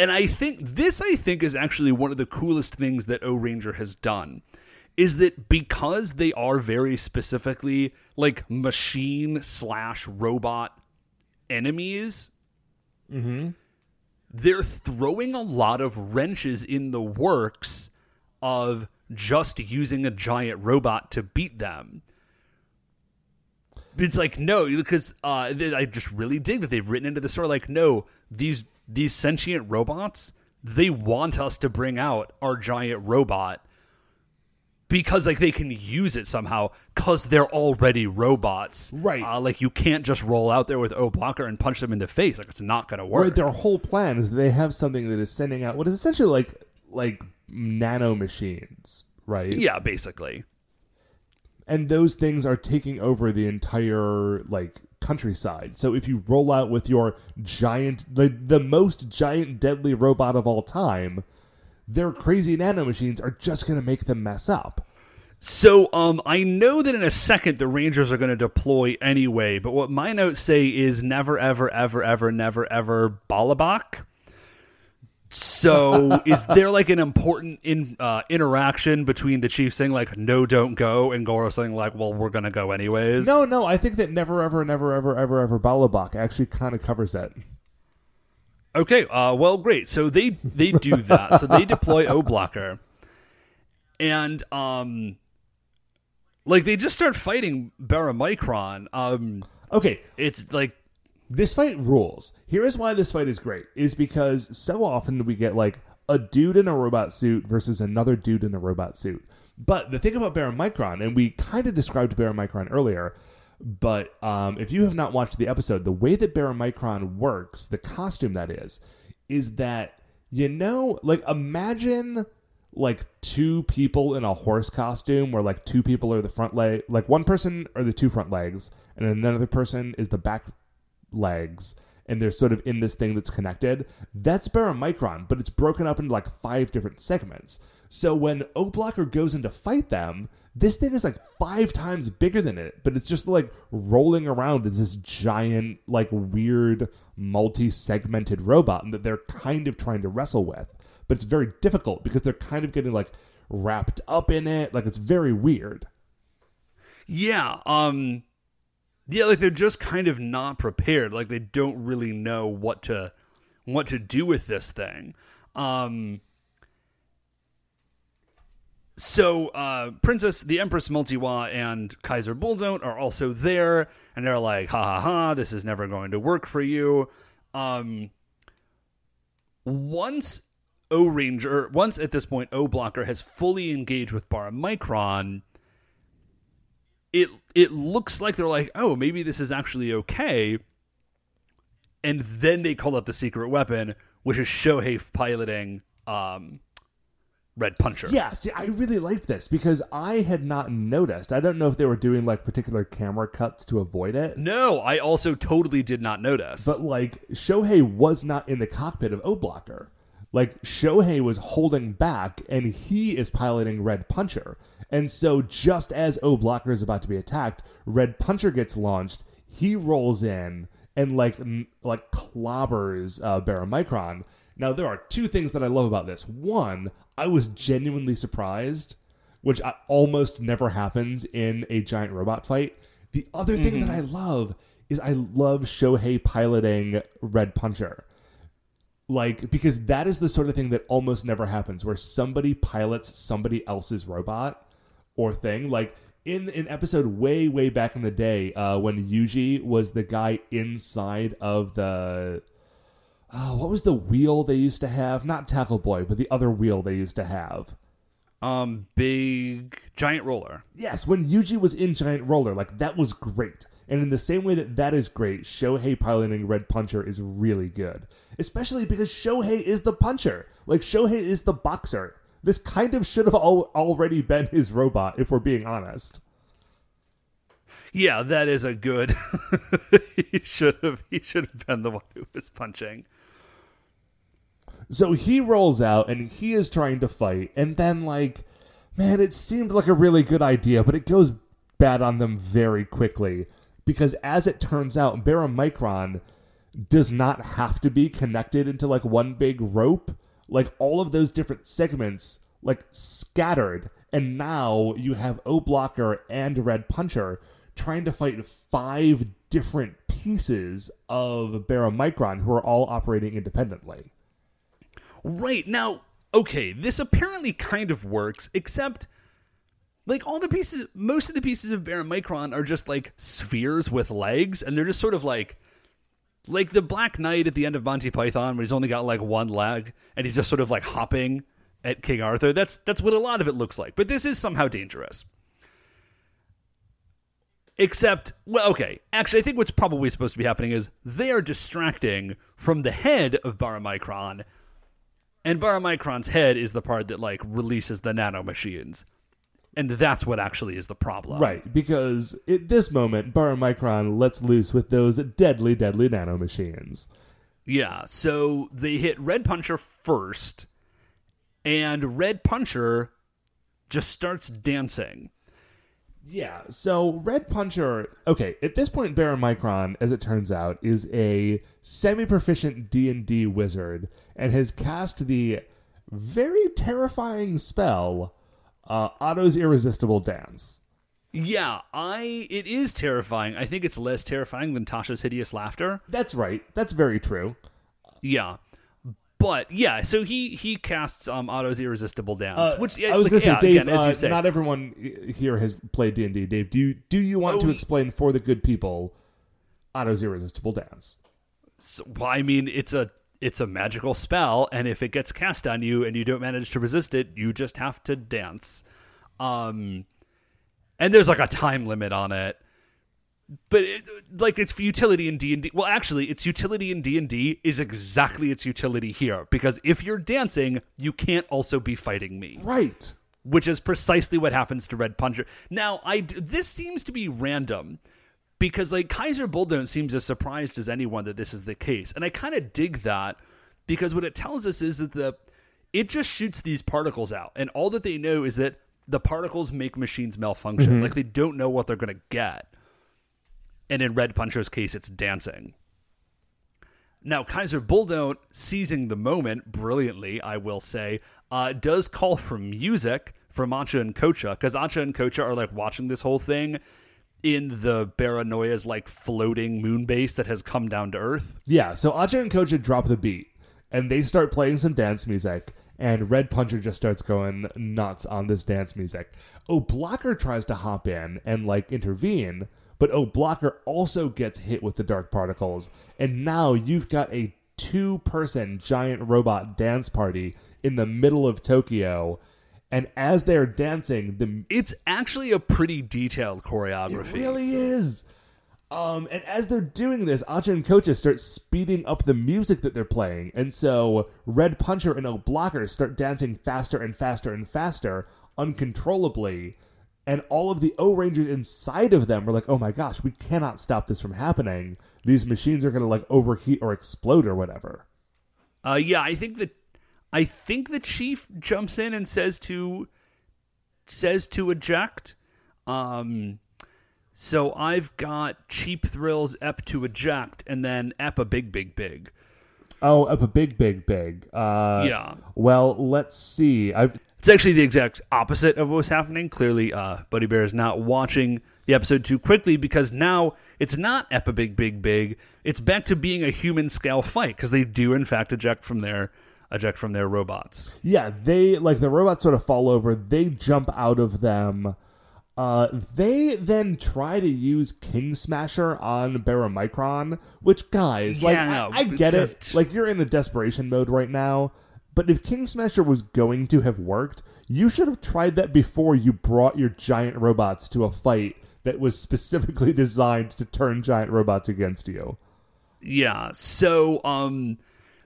and I think this I think is actually one of the coolest things that O Ranger has done is that because they are very specifically like machine slash robot enemies, they're throwing a lot of wrenches in the works of just using a giant robot to beat them. It's like no, because uh, I just really dig that they've written into the story like no, these these sentient robots they want us to bring out our giant robot because like they can use it somehow because they're already robots, Right. Uh, like you can't just roll out there with O blocker and punch them in the face. Like it's not gonna work. Right, their whole plan is they have something that is sending out what is essentially like like nano machines, right? yeah, basically. and those things are taking over the entire like countryside. So if you roll out with your giant the the most giant deadly robot of all time, their crazy nano machines are just going to make them mess up. So, um, I know that in a second the Rangers are going to deploy anyway, but what my notes say is never, ever, ever, ever, never, ever Balabak. So, is there like an important in, uh, interaction between the chief saying like "No, don't go" and Goro saying like "Well, we're going to go anyways"? No, no, I think that never ever never ever ever ever Balabak actually kind of covers that. Okay, uh, well, great. So they they do that. so they deploy O Blocker, and um, like they just start fighting Baramicron. Um, Okay, it's like this fight rules. Here is why this fight is great: is because so often we get like a dude in a robot suit versus another dude in a robot suit. But the thing about Baramicron, and we kind of described Baramicron earlier, but um, if you have not watched the episode, the way that Baramicron works, the costume that is, is that you know, like imagine like two people in a horse costume where like two people are the front leg like one person are the two front legs and then another person is the back legs and they're sort of in this thing that's connected that's baramicron but it's broken up into like five different segments. So when o blocker goes in to fight them this thing is like five times bigger than it but it's just like rolling around as this giant like weird multi-segmented robot that they're kind of trying to wrestle with. But it's very difficult because they're kind of getting like wrapped up in it. Like it's very weird. Yeah, um yeah, like they're just kind of not prepared. Like they don't really know what to what to do with this thing. Um so uh Princess the Empress Multiwa and Kaiser Bulldont are also there and they're like, ha ha ha, this is never going to work for you. Um once O Ranger once at this point O Blocker has fully engaged with Baramicron, it it looks like they're like, oh, maybe this is actually okay. And then they call out the secret weapon, which is Shohei piloting um, Red Puncher. Yeah, see, I really liked this because I had not noticed. I don't know if they were doing like particular camera cuts to avoid it, No, I also totally did not notice. but like Shohei was not in the cockpit of O Blocker. Like Shohei was holding back, and he is piloting Red Puncher. And so, just as O Blocker is about to be attacked, Red Puncher gets launched. He rolls in and like m- like clobbers uh, Baramicron. Now, there are two things that I love about this. One, I was genuinely surprised, which I, almost never happens in a giant robot fight. The other thing that I love is I love Shohei piloting Red Puncher like because that is the sort of thing that almost never happens where somebody pilots somebody else's robot or thing like in an episode way way back in the day uh, when Yuji was the guy inside of the oh, what was the wheel they used to have not tackle boy but the other wheel they used to have um, big giant roller. Yes, when Yuji was in Giant Roller, like that was great. And in the same way that that is great, Shohei piloting Red Puncher is really good. Especially because Shohei is the puncher. Like Shohei is the boxer. This kind of should have al- already been his robot, if we're being honest. Yeah, that is a good. he should have. He should have been the one who was punching. So he rolls out and he is trying to fight, and then like, man, it seemed like a really good idea, but it goes bad on them very quickly because as it turns out, Baramicron does not have to be connected into like one big rope. Like all of those different segments like scattered, and now you have O Blocker and Red Puncher trying to fight five different pieces of Baramicron who are all operating independently. Right now, okay, this apparently kind of works, except like all the pieces, most of the pieces of Baramicron are just like spheres with legs, and they're just sort of like. Like the Black Knight at the end of Monty Python, where he's only got like one leg and he's just sort of like hopping at King Arthur. That's that's what a lot of it looks like. But this is somehow dangerous. Except, well, okay. Actually, I think what's probably supposed to be happening is they are distracting from the head of Baramicron, and Baramicron's head is the part that like releases the nanomachines. And that's what actually is the problem. Right, because at this moment, Baramicron lets loose with those deadly, deadly nanomachines. Yeah. So they hit Red Puncher first, and Red Puncher just starts dancing. Yeah, so Red Puncher. Okay, at this point, Baramicron, as it turns out, is a semi-proficient D and D wizard and has cast the very terrifying spell, uh, Otto's Irresistible Dance. Yeah, I it is terrifying. I think it's less terrifying than Tasha's hideous laughter. That's right. That's very true. Yeah. But yeah, so he he casts um Otto's irresistible dance, Uh, which yeah, I was like, gonna say, yeah, Dave. again, as uh, you say, Not everyone here has played D and D. Dave, do you do you want Oh, to explain for the good people Otto's Irresistible Dance? So, well, I mean, it's a it's a magical spell, and if it gets cast on you and you don't manage to resist it, you just have to dance. Um, and there's like a time limit on it, but it, like its utility in D and D. Well, actually, its utility in D and D is exactly its utility here because if you're dancing, you can't also be fighting me Right. which is precisely what happens to Red Puncher. Now, I this seems to be random because like Kaiser Bulldown seems as surprised as anyone that this is the case, and I kind of dig that because what it tells us is that the it just shoots these particles out, and all that they know is that the particles make machines malfunction. Like they don't know what they're going to get. And in Red Puncher's case, it's dancing. Now, Kaiser Bulldown, seizing the moment brilliantly, I will say, uh, does call for music from Acha and Kocha, because Acha and Kocha are like watching this whole thing in the Baranoia's like floating moon base that has come down to Earth. Yeah, so Acha and Kocha drop the beat, and they start playing some dance music, and Red Puncher just starts going nuts on this dance music. Oh, Blocker tries to hop in and, like, intervene, but Oh, Blocker also gets hit with the dark particles, and now you've got a two person giant robot dance party in the middle of Tokyo, And as they're dancing, the It's actually a pretty detailed choreography. It really is. Um, and as they're doing this, Acha and Kocha start speeding up the music that they're playing. And so Red Puncher and O Blocker start dancing faster and faster and faster, uncontrollably. And all of the O Rangers inside of them are like, oh my gosh, we cannot stop this from happening. These machines are going to like overheat or explode or whatever. Uh, yeah, I think that I think the chief jumps in and says to says to eject. Um, so I've got cheap thrills ep to eject, and then ep a big big big. Oh, up a big, big, big. Uh, Yeah. Well, let's see. I've It's actually the exact opposite of what's happening. Clearly, uh, Buddy Bear is not watching the episode too quickly because now it's not ep a big big big. It's back to being a human scale fight because they do in fact eject from their eject from their robots. Yeah, they like the robots sort of fall over. They jump out of them. Uh, they then try to use King Smasher on Baramicron, which guys, like Yeah, I, I get just- it. Like you're in a desperation mode right now, but if King Smasher was going to have worked, you should have tried that before you brought your giant robots to a fight that was specifically designed to turn giant robots against you. Yeah. So um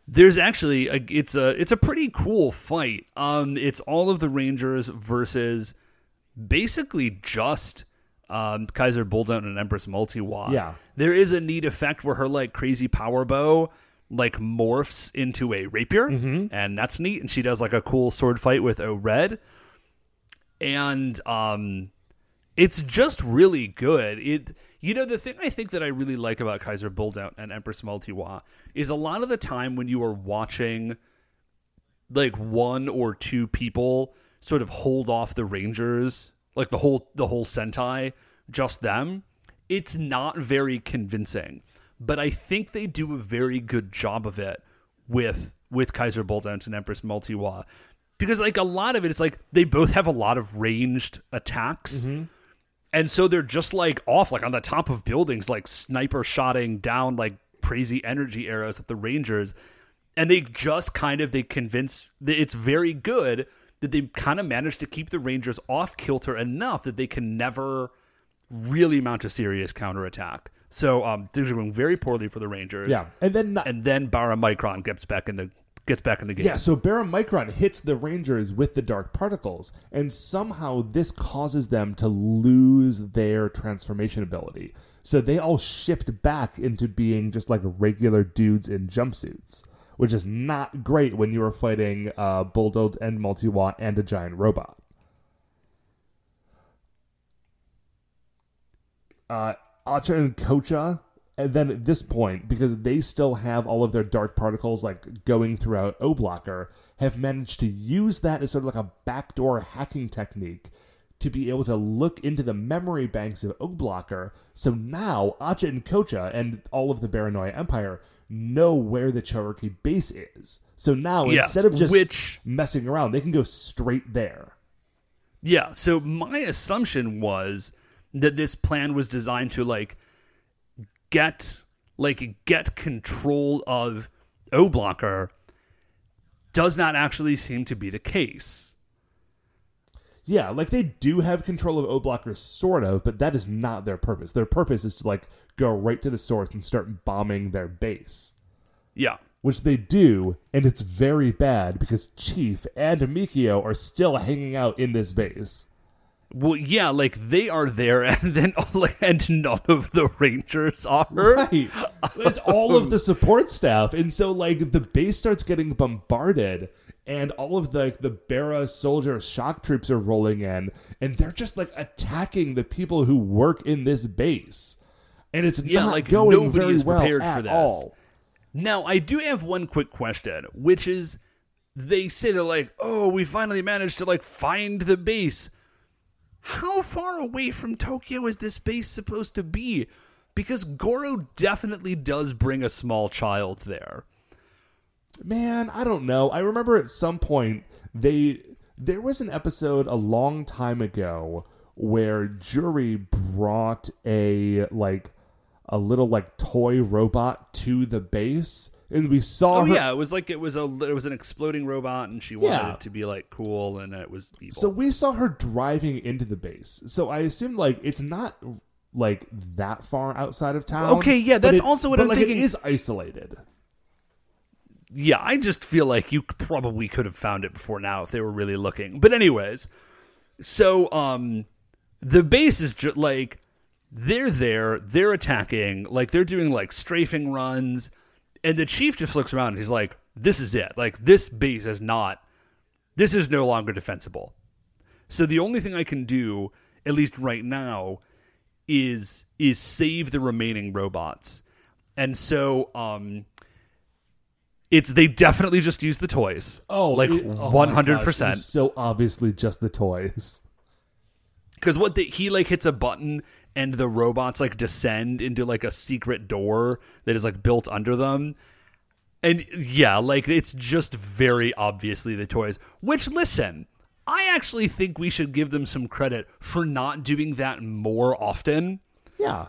there's actually a, it's a it's a pretty cool fight. Um it's all of the Rangers versus basically just um Kaiser Bulldown and Empress Multiwa. Yeah. There is a neat effect where her like crazy power bow like morphs into a rapier and that's neat and she does like a cool sword fight with a red and um it's just really good. It you know the thing I think that I really like about Kaiser Bulldown and Empress Multiwa is a lot of the time when you are watching like one or two people sort of hold off the Rangers, like the whole the whole Sentai, just them, it's not very convincing. But I think they do a very good job of it with with Kaiser Bulldown and Empress Multiwa. Because like a lot of it is like they both have a lot of ranged attacks. Mm-hmm. And so they're just like off, like on the top of buildings, like sniper shotting down like crazy energy arrows at the Rangers. And they just kind of they convince that it's very good that they kind of managed to keep the Rangers off kilter enough that they can never really mount a serious counterattack. So um, things are going very poorly for the Rangers. Yeah, and then not, And then Baramicron gets back in the gets back in the game. Yeah, so Baramicron hits the Rangers with the dark particles, and somehow this causes them to lose their transformation ability. So they all shift back into being just like regular dudes in jumpsuits, which is not great when you are fighting uh, Bulldog and Multiwatt and a giant robot. uh, Acha and Kocha, and then at this point, because they still have all of their dark particles like going throughout O Blocker, have managed to use that as sort of like a backdoor hacking technique to be able to look into the memory banks of O Blocker. So now Acha and Kocha and all of the Baranoia Empire know where the Choriki base is. So now Yes, instead of just which- messing around, they can go straight there. Yeah, so my assumption was that this plan was designed to like get like get control of O Blocker does not actually seem to be the case. Yeah, like they do have control of O Blocker, sort of, but that is not their purpose. Their purpose is to like go right to the source and start bombing their base, Yeah. which they do, and it's very bad because Chief and Mikio are still hanging out in this base. Well, yeah, like they are there, and then like, and none of the Rangers are. Right, it's all of the support staff, and so like the base starts getting bombarded. And all of the the Bara soldier shock troops are rolling in, and they're just like attacking the people who work in this base, and it's Yeah, not like, going nobody very is well prepared for at this. all. Now, I do have one quick question, which is they say they're like, oh, we finally managed to like find the base. How far away from Tokyo is this base supposed to be? Because Goro definitely does bring a small child there. Man, I don't know. I remember at some point they there was an episode a long time ago where Juri brought a like a little like toy robot to the base, and we saw Oh her. yeah, it was like it was a it was an exploding robot, and she wanted Yeah. it to be like cool, and it was evil. So we saw her driving into the base. So I assume like it's not like that far outside of town. Okay, yeah, that's it- also what I'm like, thinking. It is isolated. yeah, I just feel like you probably could have found it before now if they were really looking. But anyways, so um, the base is just like they're there, they're attacking, like they're doing like strafing runs, and the chief just looks around and he's like, "This is it. Like this base is not. This is no longer defensible. So the only thing I can do, at least right now, is is save the remaining robots." And so um it's they definitely just use the toys. Oh, like oh one hundred percent. So obviously just the toys. Because what the, he like hits a button and the robots like descend into like a secret door that is like built under them. And yeah, like it's just very obviously the toys. Which listen, I actually think we should give them some credit for not doing that more often Yeah.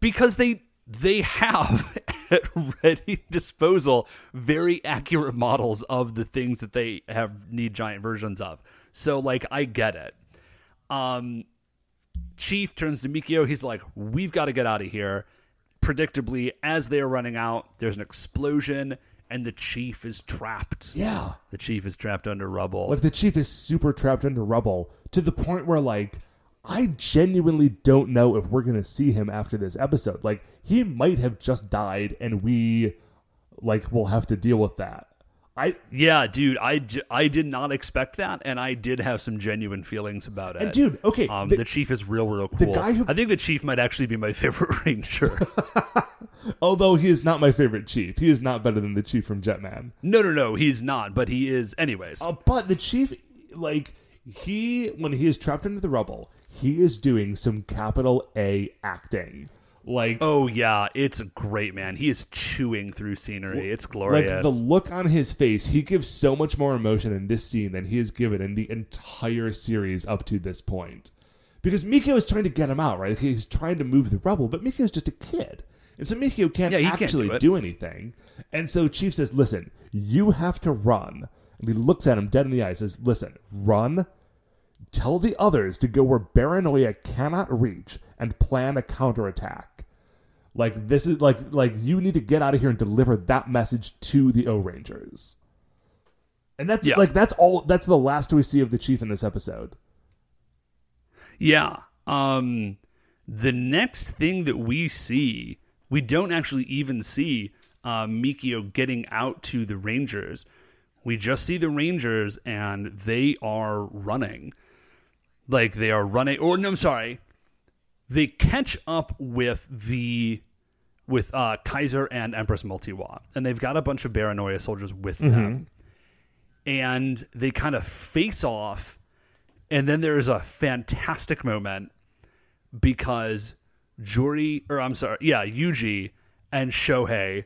because they they have at ready disposal very accurate models of the things that they have need giant versions of. So like I get it. Um Chief turns to Mikio, he's like, We've got to get out of here. Predictably, as they are running out, there's an explosion and the chief is trapped. Yeah. The chief is trapped under rubble. Like the chief is super trapped under rubble to the point where like I genuinely don't know if we're gonna see him after this episode. Like he might have just died, and we like will have to deal with that. I Yeah, dude, I, I did not expect that, and I did have some genuine feelings about it. And dude, okay, um, the- the, chief is real, real cool. The guy who- I think the chief might actually be my favorite ranger. although he is not my favorite chief, he is not better than the chief from Jetman. no, no, no, he's not, but he is, anyways. Uh, but the chief, like he, when he is trapped into the rubble, he is doing some capital A acting. Like oh yeah, it's great, man. He is chewing through scenery. It's glorious. Like the look on his face, he gives so much more emotion in this scene than he has given in the entire series up to this point. Because Mikio is trying to get him out, right? He's trying to move the rubble, but Mikio's just a kid. And so Mikio can't Yeah, he can't actually do do anything. And so Chief says, Listen, you have to run. And he looks at him dead in the eye and says, Listen, run. Tell the others to go where Baranoia cannot reach and plan a counterattack. Like this is like like you need to get out of here and deliver that message to the O Rangers. And that's Yeah. like that's all that's the last we see of the chief in this episode. Yeah. Um the next thing that we see, we don't actually even see uh, Mikio getting out to the Rangers. We just see the Rangers and they are running. Like they are running or no, I'm sorry. They catch up with the with uh, Kaiser and Empress Multiwa, and they've got a bunch of Baranoia soldiers with them. And they kind of face off and then there is a fantastic moment because Juri, or I'm sorry, yeah, Yuji and Shohei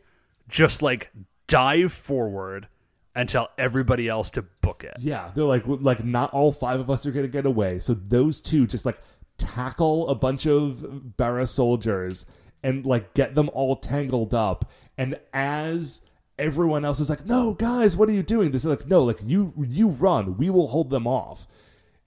just like dive forward and tell everybody else to book it. Yeah, they're like like not all five of us are gonna get away. So those two just like tackle a bunch of Barra soldiers and like get them all tangled up. And as everyone else is like, "No, guys, what are you doing?" Is like, "No, like you you run. We will hold them off."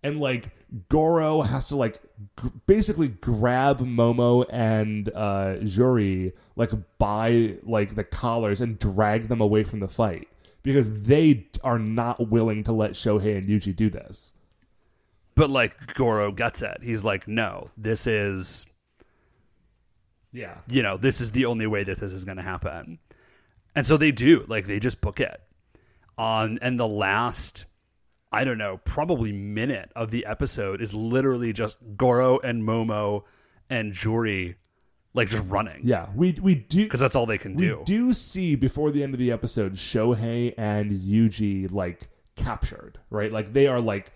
And like Goro has to like g- basically grab Momo and uh, Juri like by like the collars and drag them away from the fight because they are not willing to let Shohei and Yuji do this. But like Goro gets it. He's like, no, this is, Yeah. you know, this is the only way that this is going to happen. And so they do. Like they just book it. On and the last, I don't know, probably minute of the episode is literally just Goro and Momo and Juri like just running. Yeah, we we do Because that's all they can do. we do. do see before the end of the episode Shohei and Yuji like captured, right? Like they are like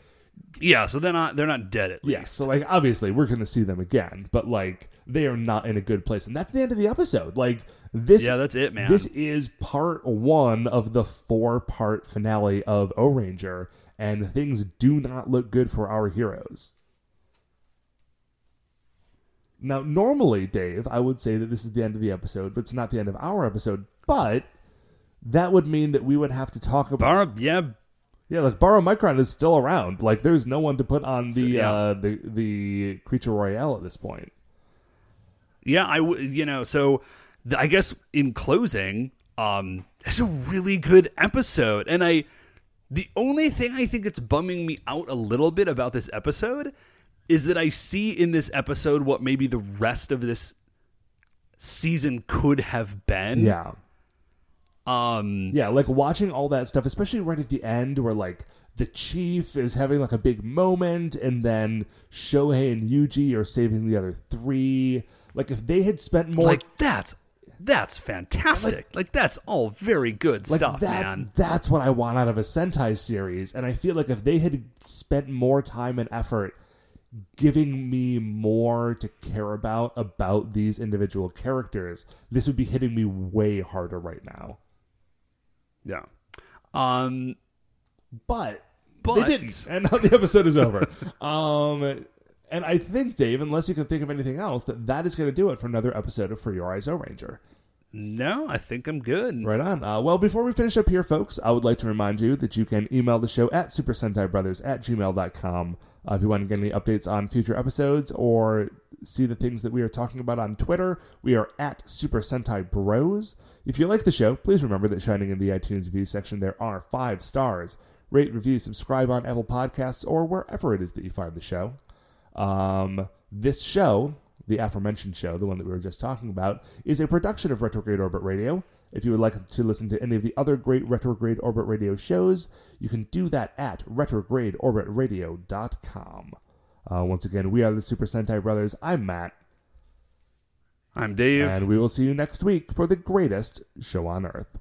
Yeah, so they're not they're not dead at least. Yeah, so like obviously we're gonna see them again, but like they are not in a good place, and that's the end of the episode. Like this, Yeah, that's it, man. This is part one of the four-part finale of O Ranger, and things do not look good for our heroes. Now, normally, Dave, I would say that this is the end of the episode, but it's not the end of our episode. But that would mean that we would have to talk about yeah, yeah, like Baramicron is still around. Like, there's no one to put on the So, yeah. uh, the the creature royale at this point. Yeah, I w- you know, so th- I guess in closing, um, it's a really good episode, and I the only thing I think that's bumming me out a little bit about this episode is that I see in this episode what maybe the rest of this season could have been. Yeah, Um. yeah, like watching all that stuff, especially right at the end, where like the chief is having like a big moment, and then Shohei and Yuji are saving the other three. Like, if they had spent more Like that's that's fantastic. Like, that's all very good Like stuff, that's man. that's what I want out of a Sentai series, and I feel like if they had spent more time and effort giving me more to care about about these individual characters, this would be hitting me way harder right now. Yeah. Um. But, But- they didn't, and now the episode is over. um, and I think Dave, unless you can think of anything else, that that is going to do it for another episode of For Your Eyes O Ranger. No, I think I'm good. Right on. Uh, well, before we finish up here, folks, I would like to remind you that you can email the show at Super Sentai Brothers at gmail.com uh, if you want to get any updates on future episodes or see the things that we are talking about on Twitter. We are at Super Sentai Bros. If you like the show, please remember that shining in the iTunes review section, there are five stars. Rate, review, subscribe on Apple Podcasts or wherever it is that you find the show. Um, this show, the aforementioned show, the one that we were just talking about, is a production of Retrograde Orbit Radio. If you would like to listen to any of the other great Retrograde Orbit Radio shows, you can do that at retrogradeorbitradio.com. Uh, once again, we are the Super Sentai Brothers. I'm Matt, I'm Dave. and we will see you next week for the greatest show on Earth.